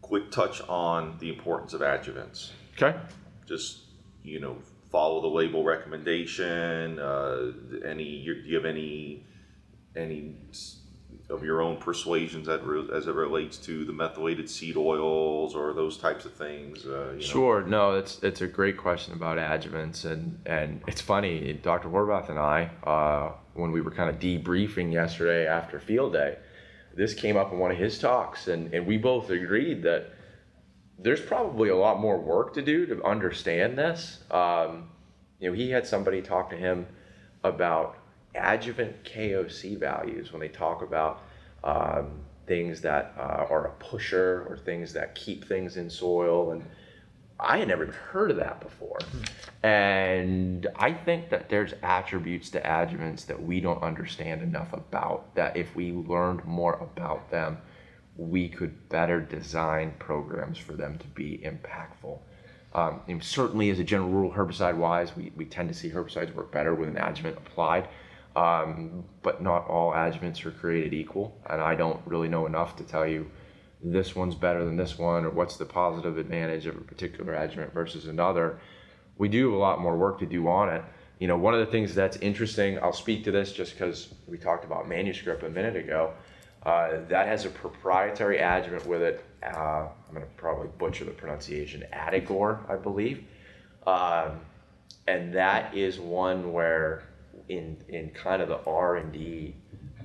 Quick touch on the importance of adjuvants. Okay just you know follow the label recommendation. Uh, any do you have any any of your own persuasions as it relates to the methylated seed oils or those types of things? Uh, sure. Know? No, it's it's a great question about adjuvants, and and it's funny. Dr. Horvath and I, uh, when we were kind of debriefing yesterday after field day, this came up in one of his talks, and and we both agreed that there's probably a lot more work to do to understand this. Um, you know, he had somebody talk to him about adjuvant KOC values when they talk about um, things that uh, are a pusher or things that keep things in soil. And I had never even heard of that before. And I think that there's attributes to adjuvants that we don't understand enough about, that if we learned more about them, we could better design programs for them to be impactful. Um, certainly, as a general rule, herbicide wise, we, we tend to see herbicides work better with an adjuvant applied. Um, but not all adjuvants are created equal, and I don't really know enough to tell you this one's better than this one or what's the positive advantage of a particular adjuvant versus another. We do have a lot more work to do on it. You know, one of the things that's interesting, I'll speak to this just because we talked about manuscript a minute ago. Uh, that has a proprietary adjuvant with it. Uh, I'm going to probably butcher the pronunciation, Adigor, I believe. Um, and that is one where in in kind of the R and D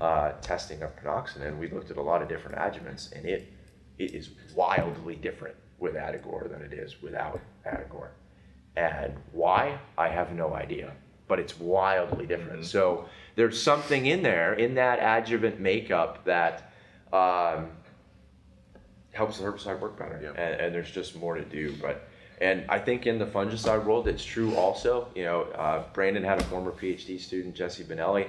uh, testing of pinoxaden, we looked at a lot of different adjuvants, and it it is wildly different with Adigor than it is without Adigor. And why? I have no idea, but it's wildly different. Mm-hmm. So there's something in there in that adjuvant makeup that um, helps the herbicide work better, and, and there's just more to do, but. And I think in the fungicide world, it's true also. You know, uh, Brandon had a former PhD student, Jesse Benelli,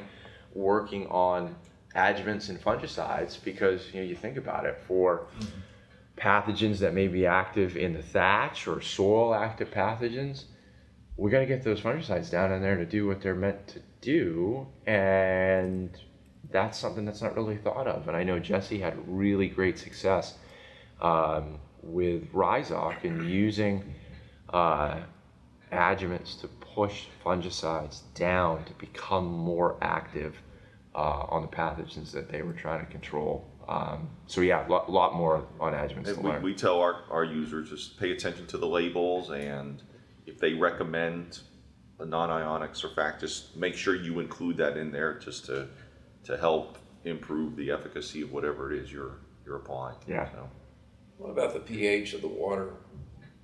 working on adjuvants and fungicides because you know you think about it for mm-hmm. pathogens that may be active in the thatch or soil active pathogens we got to get those fungicides down in there to do what they're meant to do and that's something that's not really thought of and i know jesse had really great success um, with rhizoc and using uh, adjuvants to push fungicides down to become more active uh, on the pathogens that they were trying to control. Um, so yeah, a lot, lot, more on adjuvants to we, learn. We tell our, our users just pay attention to the labels and if they recommend a non-ionic surfactant, just make sure you include that in there just to to help improve the efficacy of whatever it is you're you're applying. Yeah. So. What about the pH of the water?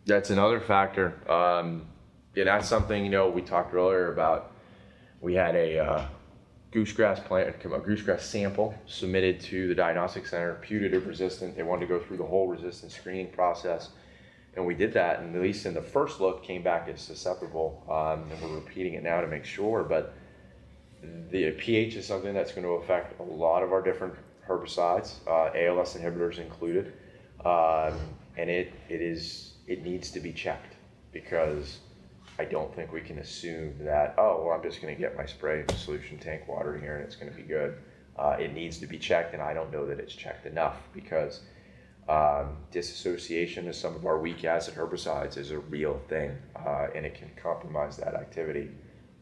That's another factor. Um, yeah, that's something you know we talked earlier about. We had a uh, goosegrass plant, a goosegrass sample submitted to the diagnostic center, putative resistant. They wanted to go through the whole resistance screening process, and we did that. And at least in the first look, came back as susceptible. Um, and we're repeating it now to make sure. But the pH is something that's going to affect a lot of our different herbicides, uh, ALS inhibitors included, um, and it it is it needs to be checked because I don't think we can assume that, oh, well, I'm just going to get my spray solution tank water here and it's going to be good. Uh, it needs to be checked, and I don't know that it's checked enough because um, disassociation of some of our weak acid herbicides is a real thing, uh, and it can compromise that activity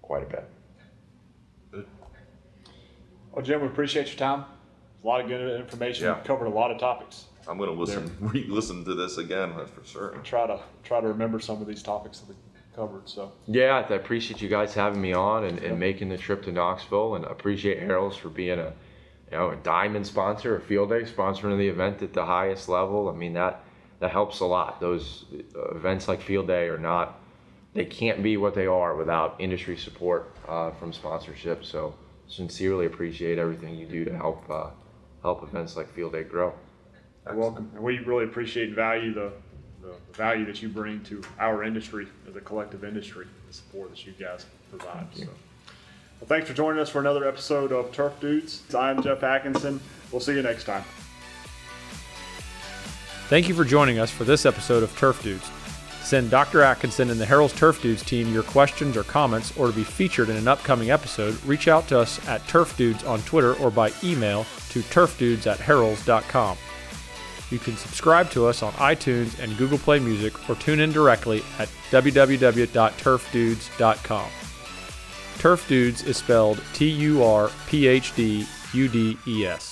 quite a bit. Well, Jim, we appreciate your time. A lot of good information. Yeah. covered a lot of topics. I'm going to listen, re-listen to this again. That's for sure. Try to try to remember some of these topics that we covered. So yeah, I appreciate you guys having me on and, and making the trip to Knoxville, and appreciate Harrell's for being a you know a diamond sponsor, a field day sponsoring the event at the highest level. I mean that that helps a lot. Those uh, events like field day are not they can't be what they are without industry support uh, from sponsorship. So sincerely appreciate everything you do to help uh, help events like field day grow. You're welcome, and we really appreciate and value the the value that you bring to our industry as a collective industry, the support that you guys provide. So. Well, thanks for joining us for another episode of Turf Dudes. I'm Jeff Atkinson. We'll see you next time. Thank you for joining us for this episode of Turf Dudes. Send Dr. Atkinson and the Harrell's Turf Dudes team your questions or comments or to be featured in an upcoming episode, reach out to us at Turf Dudes on Twitter or by email to turfdudes at harrells.com. You can subscribe to us on iTunes and Google Play Music or tune in directly at www.turfdudes.com. Turf Dudes is spelled T U R P H D U D E S.